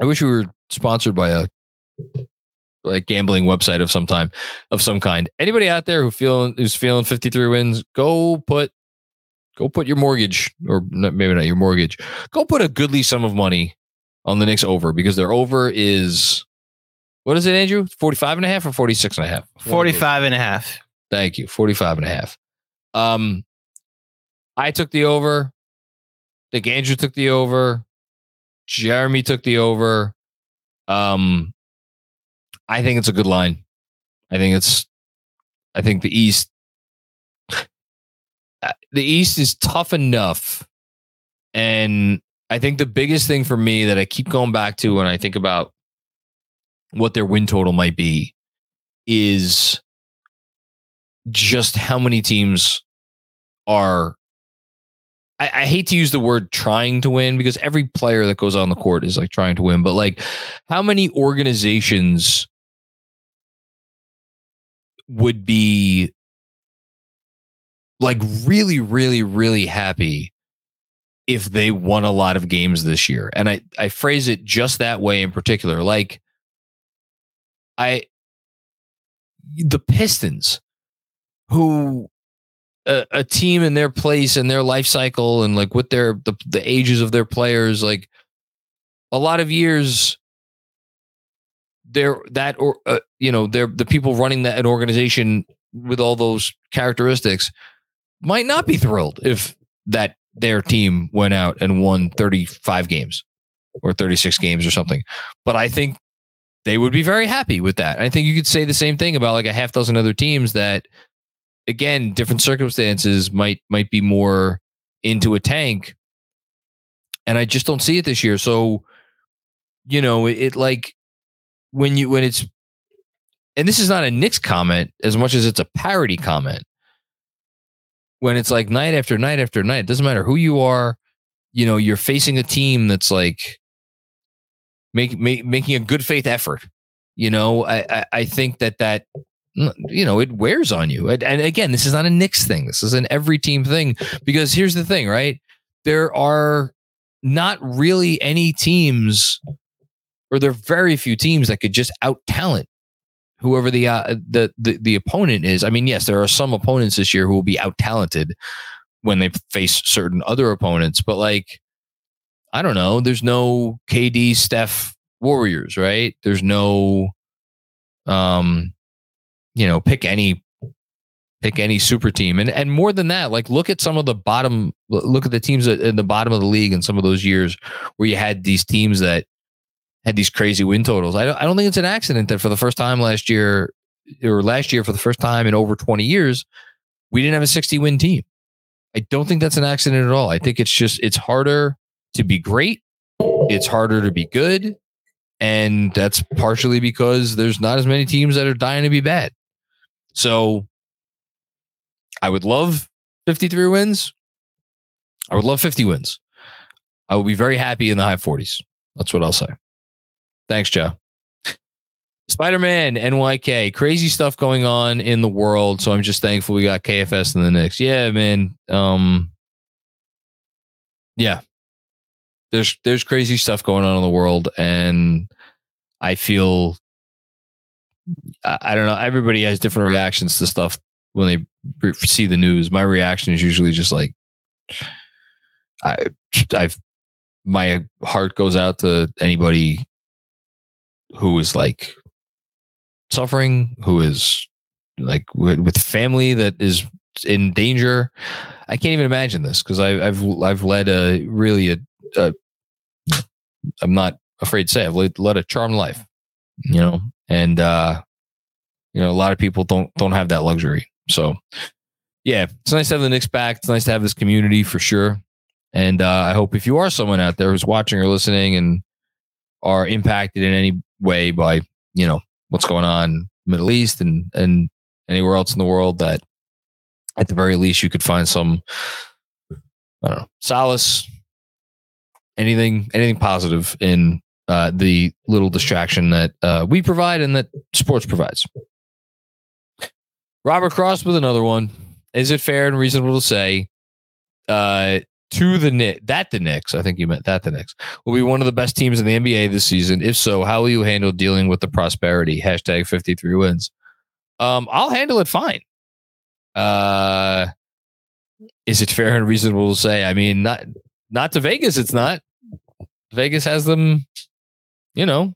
I wish we were sponsored by a like gambling website of some time of some kind. Anybody out there who feeling who's feeling 53 wins, go put go put your mortgage or not, maybe not your mortgage. Go put a goodly sum of money on the Knicks over because their over is what is it, Andrew? 45 and a half or 46 and a half? 45 and a half. Thank you. 45 and a half. Um I took the over. I think Andrew took the over. Jeremy took the over. Um, I think it's a good line. I think it's. I think the East. [SIGHS] Uh, the East is tough enough, and I think the biggest thing for me that I keep going back to when I think about what their win total might be is just how many teams are I, I, hate to use the word trying to win because every player that goes on the court is like trying to win, but like how many organizations would be like really, really, really happy if they won a lot of games this year? And I, I phrase it just that way in particular. Like I the Pistons who a, a, team in their place and their life cycle and like with their the, the ages of their players like a lot of years they're that or uh, you know they're the people running that an organization with all those characteristics might not be thrilled if that their team went out and won 35 games or 36 games or something. But i think they would be very happy with that i think you could say the same thing about like a half dozen other teams that again, different circumstances might might be more into a tank. And I just don't see it this year. So, you know, it, it like when you when it's and this is not a Knicks comment as much as it's a parody comment. When it's like night after night after night, it doesn't matter who you are, you know, you're facing a team that's like make, make making a good faith effort. You know, I, I, I think that that you know, it wears on you. And, and again, this is not a Knicks thing. This is an every team thing because here's the thing, right? There are not really any teams, or there are very few teams that could just out talent whoever the, uh, the the the opponent is. I mean, yes, there are some opponents this year who will be out talented when they face certain other opponents, but like I don't know, there's no KD, Steph, Warriors, right? There's no, um, you know, pick any pick any super team. And and more than that like look at some of the bottom look at the teams in the bottom of the league in some of those years where you had these teams that had these crazy win totals. I don't, I don't think it's an accident that for the first time last year or last year for the first time in over 20 years we didn't have a 60 win team. I don't think that's an accident at all. I think it's just it's harder to be great it's harder to be good and that's partially because there's not as many teams that are dying to be bad so I would love 53 wins. I would love 50 wins. I would be very happy in the high 40s. That's what I'll say. Thanks, Joe. [LAUGHS] Spider Man, NYK, crazy stuff going on in the world. So I'm just thankful we got KFS in the Knicks. Yeah, man. Um, yeah, there's there's crazy stuff going on in the world, and I feel I, I don't know. Everybody has different reactions to stuff when they see the news, my reaction is usually just like, I, I've, my heart goes out to anybody who is like suffering, who is like with family that is in danger. I can't even imagine this because I've I've led a really a, a I'm not afraid to say I've led, led a charmed life, you know, and uh, you know a lot of people don't don't have that luxury. So, yeah, it's nice to have the Knicks back. It's nice to have this community for sure. And uh, I hope if you are someone out there who's watching or listening and are impacted in any way by you know what's going on Middle East and and anywhere else in the world, that at the very least you could find some I don't know solace, anything anything positive in uh, the little distraction that uh, we provide and that sports provides. Robert Cross with another one. Is it fair and reasonable to say uh, to the Knicks, that the Knicks, I think you meant that the Knicks, will be one of the best teams in the NBA this season? If so, how will you handle dealing with the prosperity? Hashtag 53 wins. Um, I'll handle it fine. Uh, is it fair and reasonable to say? I mean, not not to Vegas, it's not. Vegas has them, you know.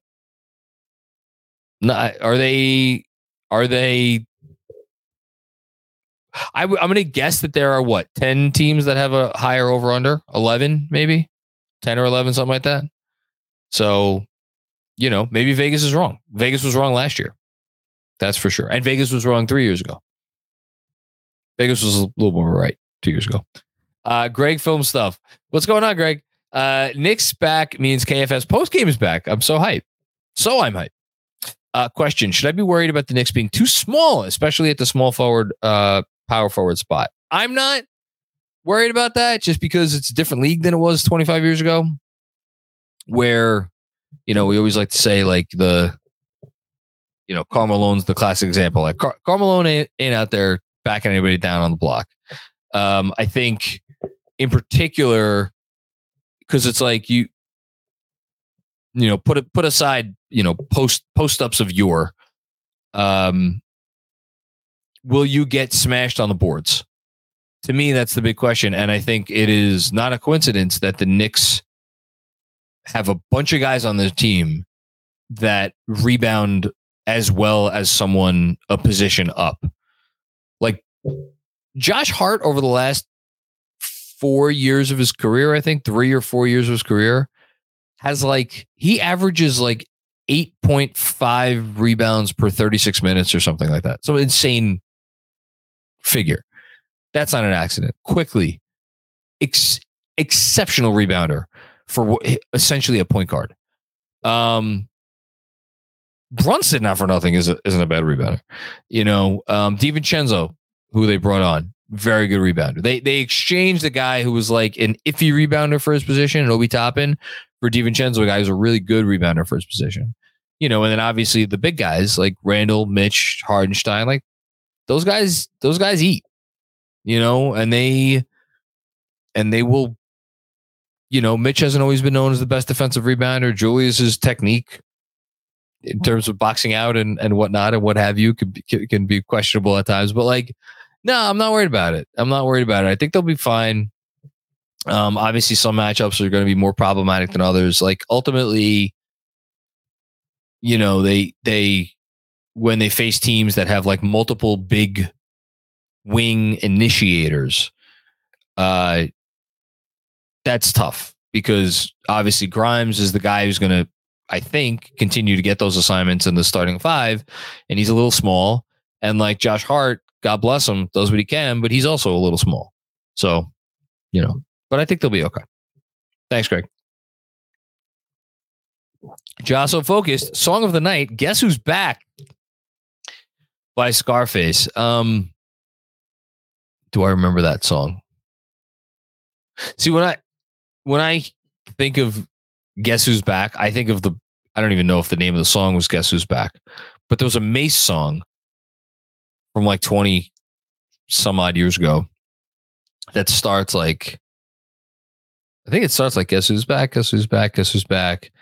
Not, are they are they I w- I'm going to guess that there are what 10 teams that have a higher over under 11 maybe 10 or 11 something like that. So, you know, maybe Vegas is wrong. Vegas was wrong last year. That's for sure. And Vegas was wrong 3 years ago. Vegas was a little more right 2 years ago. Uh Greg film stuff. What's going on, Greg? Uh Knicks back means KFS post game is back. I'm so hyped. So I'm hyped. Uh, question: Should I be worried about the Knicks being too small, especially at the small forward uh, power forward spot. I'm not worried about that just because it's a different league than it was 25 years ago, where, you know, we always like to say, like, the, you know, Karl Malone's the classic example. Like, Car- Karl ain't, ain't out there backing anybody down on the block. Um, I think in particular, because it's like you, you know, put it put aside, you know, post post ups of your, um, will you get smashed on the boards? To me, that's the big question. And I think it is not a coincidence that the Knicks have a bunch of guys on their team that rebound as well as someone a position up. Like Josh Hart over the last four years of his career, I think three or four years of his career, has like he averages like 8.5 rebounds per 36 minutes or something like that. So insane figure. That's not an accident. Quickley, ex- exceptional rebounder for essentially a point guard. Um, Brunson, not for nothing, is a, isn't a bad rebounder. You know, um, DiVincenzo, who they brought on, very good rebounder. They they exchanged the guy who was like an iffy rebounder for his position, Obi Toppin, for DiVincenzo, a guy who's a really good rebounder for his position. you know, and then obviously the big guys like Randle, Mitch, Hartenstein, like those guys, those guys eat, you know, and they and they will, you know, Mitch hasn't always been known as the best defensive rebounder. Julius's technique in terms of boxing out and, and whatnot and what have you could be, can be questionable at times. But like, no, I'm not worried about it. I'm not worried about it. I think they'll be fine. Um, obviously, some matchups are going to be more problematic than others. Like ultimately, you know, they they when they face teams that have like multiple big wing initiators, uh, that's tough because obviously Grimes is the guy who's going to, I think, continue to get those assignments in the starting five, and he's a little small. And like Josh Hart, God bless him, does what he can, but he's also a little small. So, you know, but I think they'll be okay. Thanks, Greg. Josso focused. Song of the night. Guess who's back? By Scarface. Um, do I remember that song? See when I when I think of Guess Who's Back, I think of the I don't even know if the name of the song was Guess Who's Back, but there was a Mase song from like 20 some odd years ago that starts like I think it starts like Guess Who's Back, Guess Who's Back, Guess Who's Back.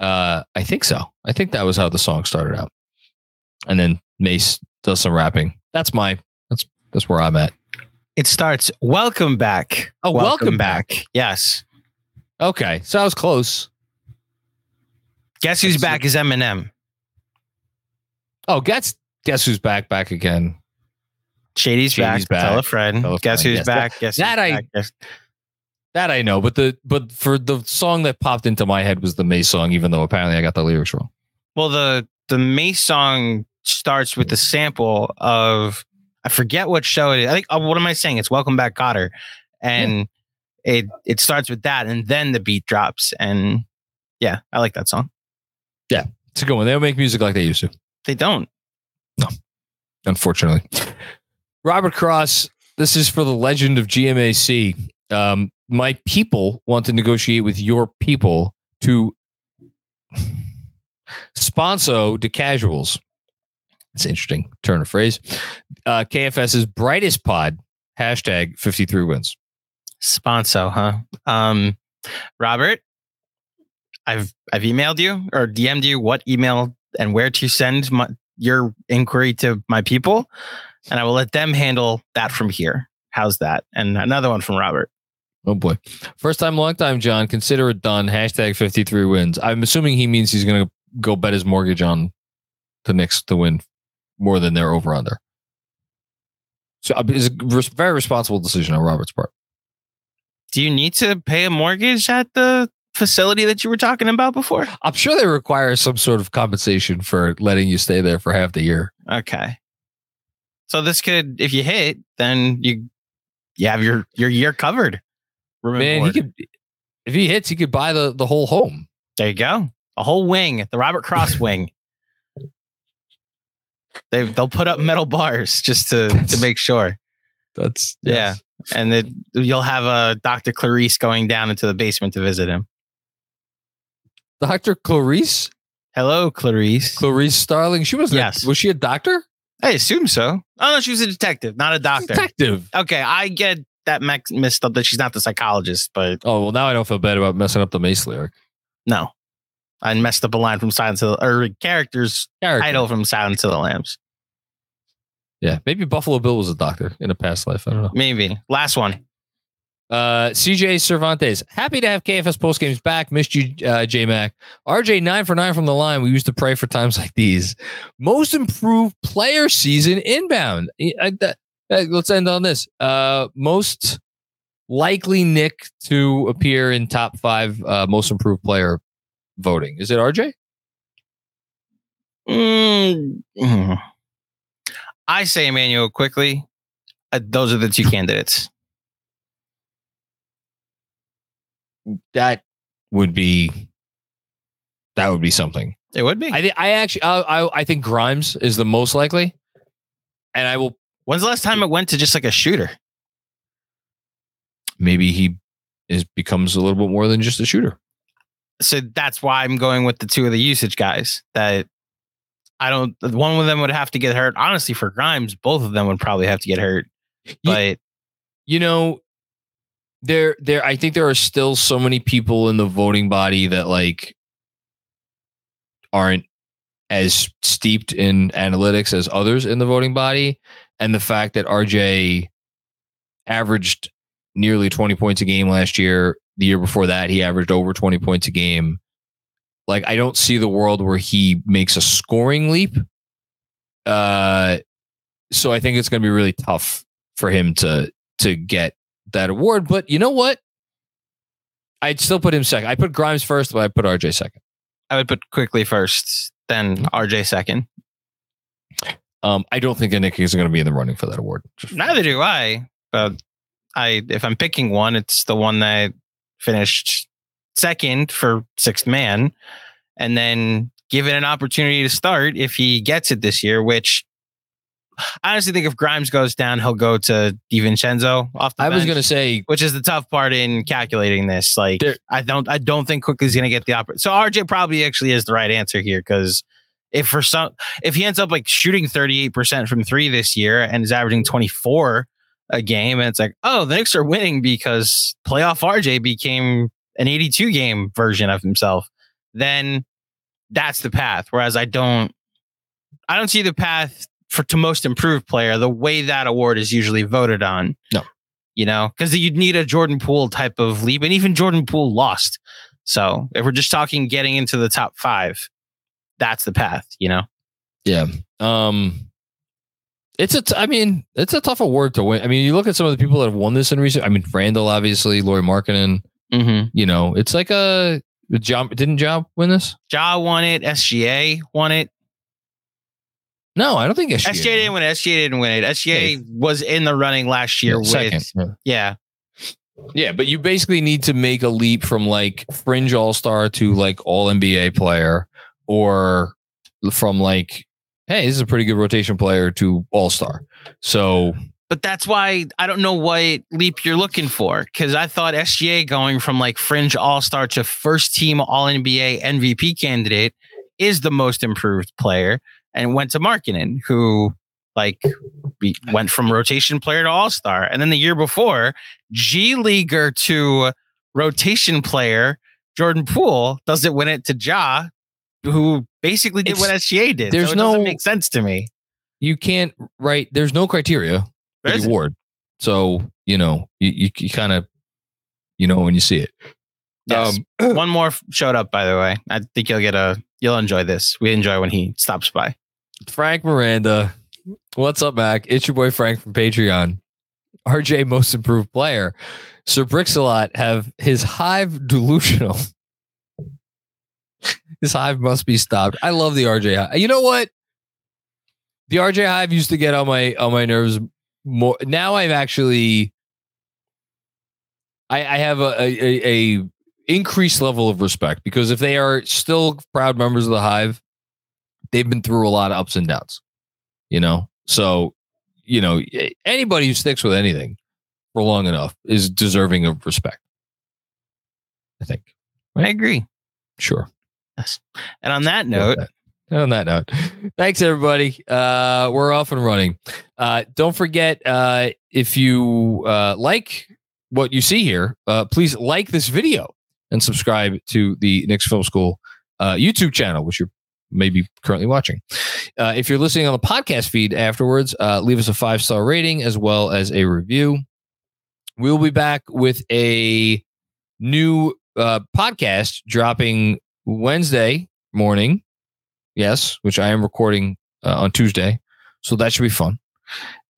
Uh, I think so. I think that was how the song started out. And then Mase does some rapping. That's my that's that's where I'm at. It starts. Welcome back. Oh, welcome back. Yes. Okay, so I was close. Guess who's That's- back is Eminem. Oh, guess guess who's back back again. Shady's, Shady's back. back. Tell a friend. Tell a Guess friend, who's yes. back. Guess that who's I- back. Guess- That I know, but the but for the song that popped into my head was the May song, even though apparently I got the lyrics wrong. Well, the the Mase song starts with the sample of I forget what show it is. I think. Oh, what am I saying? It's Welcome Back, Kotter, and it it starts with that, and then the beat drops, and yeah, I like that song. Yeah, it's a good one. They don't make music like they used to, They don't. Unfortunately. Robert Cross, this is for the legend of GMAC. Um, my people want to negotiate with your people to sponsor the casuals. It's interesting turn of phrase. Uh, KFS's brightest pod, hashtag 53 wins. Sponso, huh? Um, Robert, I've I've emailed you or DM'd you what email and where to send my, your inquiry to my people, and I will let them handle that from here. How's that? And another one from Robert. Oh boy. First time, long time, Jon. Consider it done. Hashtag 53 wins. I'm assuming he means he's going to go bet his mortgage on the Knicks to win more than their over under. So uh, it's a very responsible decision on Robert's part. Do you need to pay a mortgage at the facility that you were talking about before? I'm sure they require some sort of compensation for letting you stay there for half the year. Okay. So this could, if you hit, then you you have your your year covered. And Man, he could, if he hits, he could buy the, the whole home. There you go. A whole wing, the Robert Cross [LAUGHS] wing. They they'll put up metal bars just to to make sure. That's, Yeah. And then you'll have uh, a Dr. Clarice going down into the basement to visit him. Dr. Clarice, Hello, Clarice. Clarice Starling. She was, Yes. was she a doctor? I assume so. Oh no, she was a detective, not a doctor. Detective. Okay, I get that mex- messed up that she's not the psychologist, but Oh, well, now I don't feel bad about messing up the Mase lyric. no. I messed up a line from Silence of the or character's Character. title from Silence of the Lambs. Yeah, maybe Buffalo Bill was a doctor in a past life. I don't know. Maybe. Last one. Uh, CJ Cervantes, happy to have KFS post games back. Missed you, uh, J Mac. RJ nine for nine from the line. We used to pray for times like these. Most improved player season inbound. I- I- that- let's end on this. Uh, most likely Knick to appear in top five uh, most improved player voting. Is it RJ? Mm. [SIGHS] I say Immanuel Quickley. Uh, those are the two candidates. That would be. That would be something. It would be. I think I actually I, I I think Grimes is the most likely, and I will When's the last time it went to just like a shooter? maybe he is becomes a little bit more than just a shooter. so that's why I'm going with the two of the usage guys. That I don't. One of them would have to get hurt. Honestly, for Grimes, both of them would probably have to get hurt. But you know, there there I think there are still so many people in the voting body that like aren't as steeped in analytics as others in the voting body. And the fact that RJ averaged nearly 20 points a game last year, the year before that, he averaged over 20 points a game. Like, I don't see the world where he makes a scoring leap. Uh, so I think it's going to be really tough for him to to get that award. But you know what? I'd still put him second. I put Grimes first, but I put RJ second. I would put Quickley first, then RJ second. Um, I don't think Nick is going to be in the running for that award. Neither do I. But I, if I'm picking one, it's the one that finished second for sixth man, and then given an opportunity to start if he gets it this year, which I honestly think if Grimes goes down, he'll go to DiVincenzo off the I was going to say, which is the tough part in calculating this. Like There- I don't I don't think Quickley's gonna get the opportunity. So RJ probably actually is the right answer here because if for some if he ends up like shooting 38% from three this year and is averaging 24 a game, and it's like, oh, the Knicks are winning because playoff RJ became an 82 game version of himself, then that's the path. Whereas I don't I don't see the path for to most improved player the way that award is usually voted on. No. You know, because you'd need a Jordan Poole type of leap, and even Jordan Poole lost. So if we're just talking getting into the top five, that's the path, you know? yeah. Um, it's a, t- I mean, it's a tough award to win. I mean, you look at some of the people that have won this in recent. I mean, Randle, obviously, Lauri Markkanen. Mm-hmm. You know, it's like a job. Didn't Job win this? Ja won it, SGA won it. No, I don't think SGA. SGA didn't win it. SGA didn't win it. SGA Yeah. was in the running last year Yeah, with second. Yeah. yeah. Yeah, but you basically need to make a leap from like fringe all star to like all NBA player, or from like, hey, this is a pretty good rotation player to all star. So But that's why I don't know what leap you're looking for. Cause I thought SGA going from like fringe all star to first team all NBA MVP candidate is the most improved player and went to Markkanen, who like be, went from rotation player to all star. And then the year before, G Leaguer to rotation player, Jordan Poole doesn't win it to Ja, who basically did what SGA did. there's so it doesn't no- make sense to me. you can't write. There's no criteria for the award. So you know, you you, you kind of you know when you see it. Yes. Um, [CLEARS THROAT] One more showed up, by the way. I think you'll get a. You'll enjoy this. We enjoy when he stops by. Frank Miranda. What's up, Mac? It's your boy Frank from Patreon. RJ most improved player. Sir Brixalot have his hive delusional. his hive must be stopped. I love the RJ hive. You know what? The RJ hive used to get on my on my nerves more. Now I'm actually I, I have a, a, a increased level of respect because if they are still proud members of the hive, they've been through a lot of ups and downs, you know? So, you know, anybody who sticks with anything for long enough is deserving of respect. I think. I agree. Sure. Yes. And on that note, on that note, [LAUGHS] thanks everybody. Uh, we're off and running. Uh, don't forget uh, if you uh, like what you see here, uh, please like this video and subscribe to the Knicks Film School uh, YouTube channel, which you're maybe currently watching. Uh, if you're listening on the podcast feed afterwards, uh, leave us a five star rating as well as a review. We'll be back with a new uh, podcast dropping Wednesday morning. Yes, which I am recording uh, on Tuesday. So that should be fun.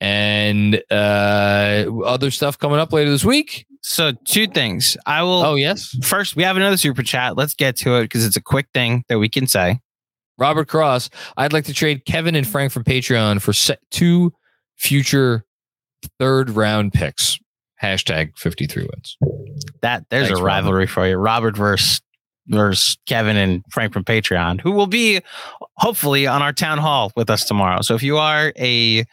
And uh, other stuff coming up later this week. so two things. I will. Oh, yes. First, we have another super chat. Let's get to it because it's a quick thing that we can say. Robert Cross, I'd like to trade Kevin and Frank from Patreon for set two future third round picks. Hashtag 53 wins. That there's Thanks, a rivalry for you. Robert versus versus Kevin and Frank from Patreon, who will be hopefully on our town hall with us tomorrow. So if you are a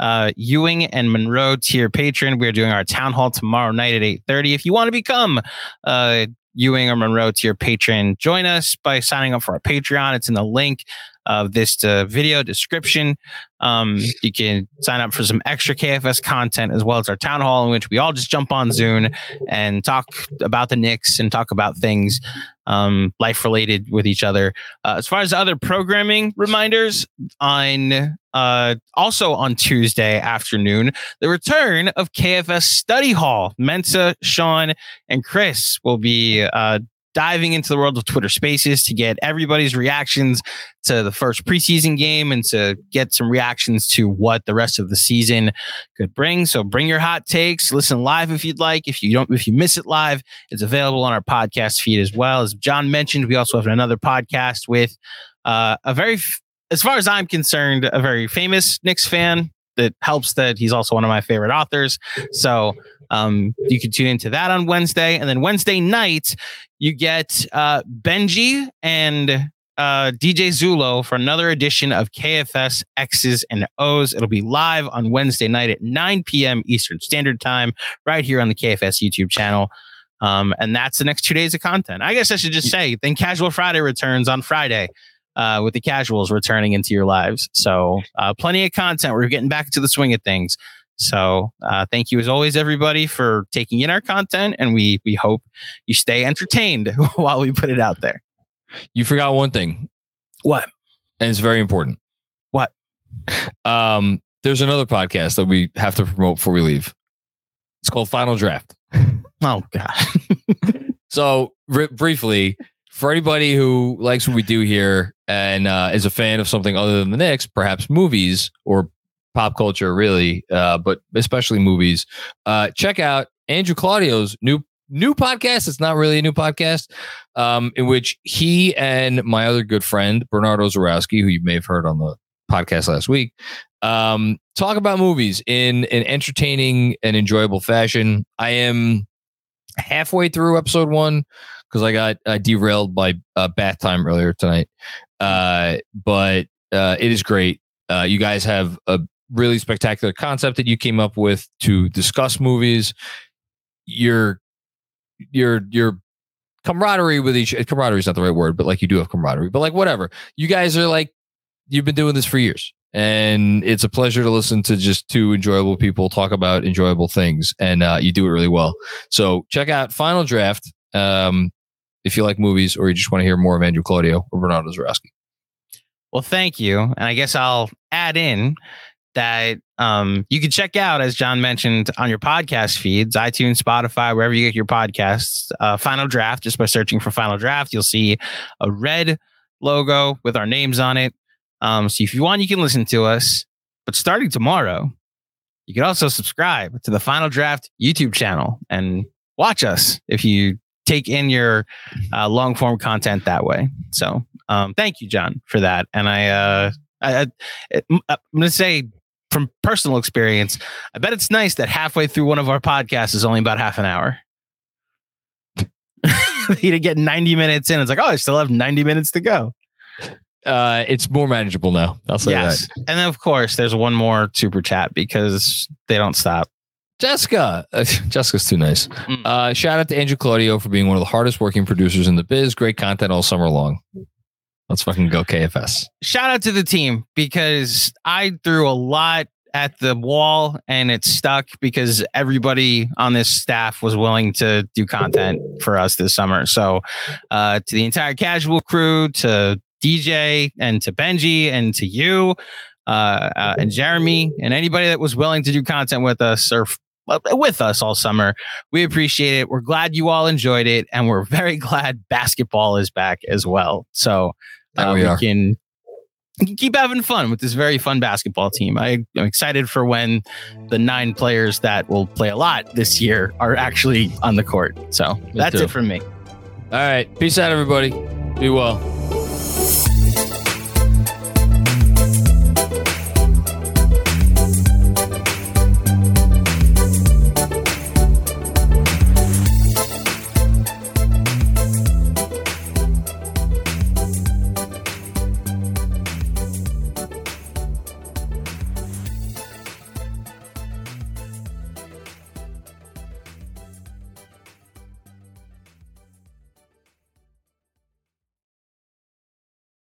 uh, Ewing and Monroe tier patron, we're doing our town hall tomorrow night at 8:30. If you want to become uh Ewing or Monroe to your patron, join us by signing up for our Patreon. It's in the link of this uh, video description. Um, you can sign up for some extra KFS content as well as our town hall, in which we all just jump on Zoom and talk about the Knicks and talk about things um, life related with each other. Uh, as far as other programming reminders, on uh, also on Tuesday afternoon, the return of KFS Study Hall. Mensa, Sean, and Chris will be uh, diving into the world of Twitter Spaces to get everybody's reactions to the first preseason game and to get some reactions to what the rest of the season could bring. So bring your hot takes, listen live if you'd like. If you don't, if you miss it live, it's available on our podcast feed as well. As Jon mentioned, we also have another podcast with uh, a very, as far as I'm concerned, a very famous Knicks fan. That helps that he's also one of my favorite authors. So um, you can tune into that on Wednesday. And then Wednesday night, you get uh, Benji and uh, DJ Zulo for another edition of KFS X's and O's. It'll be live on Wednesday night at 9 p.m. Eastern Standard Time, right here on the KFS YouTube channel. Um, and that's the next two days of content. I guess I should just say, then Casual Friday returns on Friday. Uh, with the casuals returning into your lives. So, uh, plenty of content. We're getting back into the swing of things. So uh, thank you as always, everybody, for taking in our content, and we we hope you stay entertained [LAUGHS] while we put it out there. You forgot one thing. What? And it's very important. What? Um, there's another podcast that we have to promote before we leave. It's called Final Draft. Oh God. [LAUGHS] so r- briefly, for anybody who likes what we do here and uh, is a fan of something other than the Knicks, perhaps movies or pop culture, really, uh, but especially movies. Uh, check out Andrew Claudio's new new podcast. It's not really a new podcast, um, in which he and my other good friend Bernardo Zarowski, who you may have heard on the podcast last week, um, talk about movies in an entertaining and enjoyable fashion. I am halfway through episode one because I got uh, derailed by uh, bath time earlier tonight. Uh, but uh, it is great. Uh, you guys have a really spectacular concept that you came up with to discuss movies. Your your your camaraderie with each camaraderie is not the right word, but like you do have camaraderie. But like whatever, you guys are like you've been doing this for years, and it's a pleasure to listen to just two enjoyable people talk about enjoyable things, and uh, you do it really well. So check out Final Draft um, if you like movies or you just want to hear more of Andrew Claudio or Bernardo Zarowski. Well, thank you, and I guess I'll add in that um, you can check out, as Jon mentioned, on your podcast feeds, iTunes, Spotify, wherever you get your podcasts. Uh, Final Draft, just by searching for Final Draft, you'll see a red logo with our names on it. Um, so if you want, you can listen to us. But starting tomorrow, you can also subscribe to the Final Draft YouTube channel and watch us if you take in your uh, long form content that way. So um, thank you, Jon, for that. And I, uh, I, I, I'm going to say from personal experience, I bet it's nice that halfway through one of our podcasts is only about half an hour. [LAUGHS] you get 90 minutes in. It's like, oh, I still have 90 minutes to go. Uh, it's more manageable now. I'll say yes. that. And then, of course, there's one more super chat because they don't stop. Jessica. Uh, [LAUGHS] Jessica's too nice. Mm. Uh, shout out to Andrew Claudio for being one of the hardest working producers in the biz. Great content all summer long. Let's fucking go KFS. Shout out to the team because I threw a lot at the wall and it stuck because everybody on this staff was willing to do content for us this summer. So, uh, to the entire casual crew, to DJ and to Benji and to you, uh, uh, and Jeremy and anybody that was willing to do content with us or with us all summer. We appreciate it. We're glad you all enjoyed it, and we're [LAUGHS] very glad basketball is back as well. So uh, we, we can keep having fun with this very fun basketball team. I, am excited for when the nine players that will play a lot this year are actually on the court. So me that's too. it from me. All right. Peace out, everybody. Be well.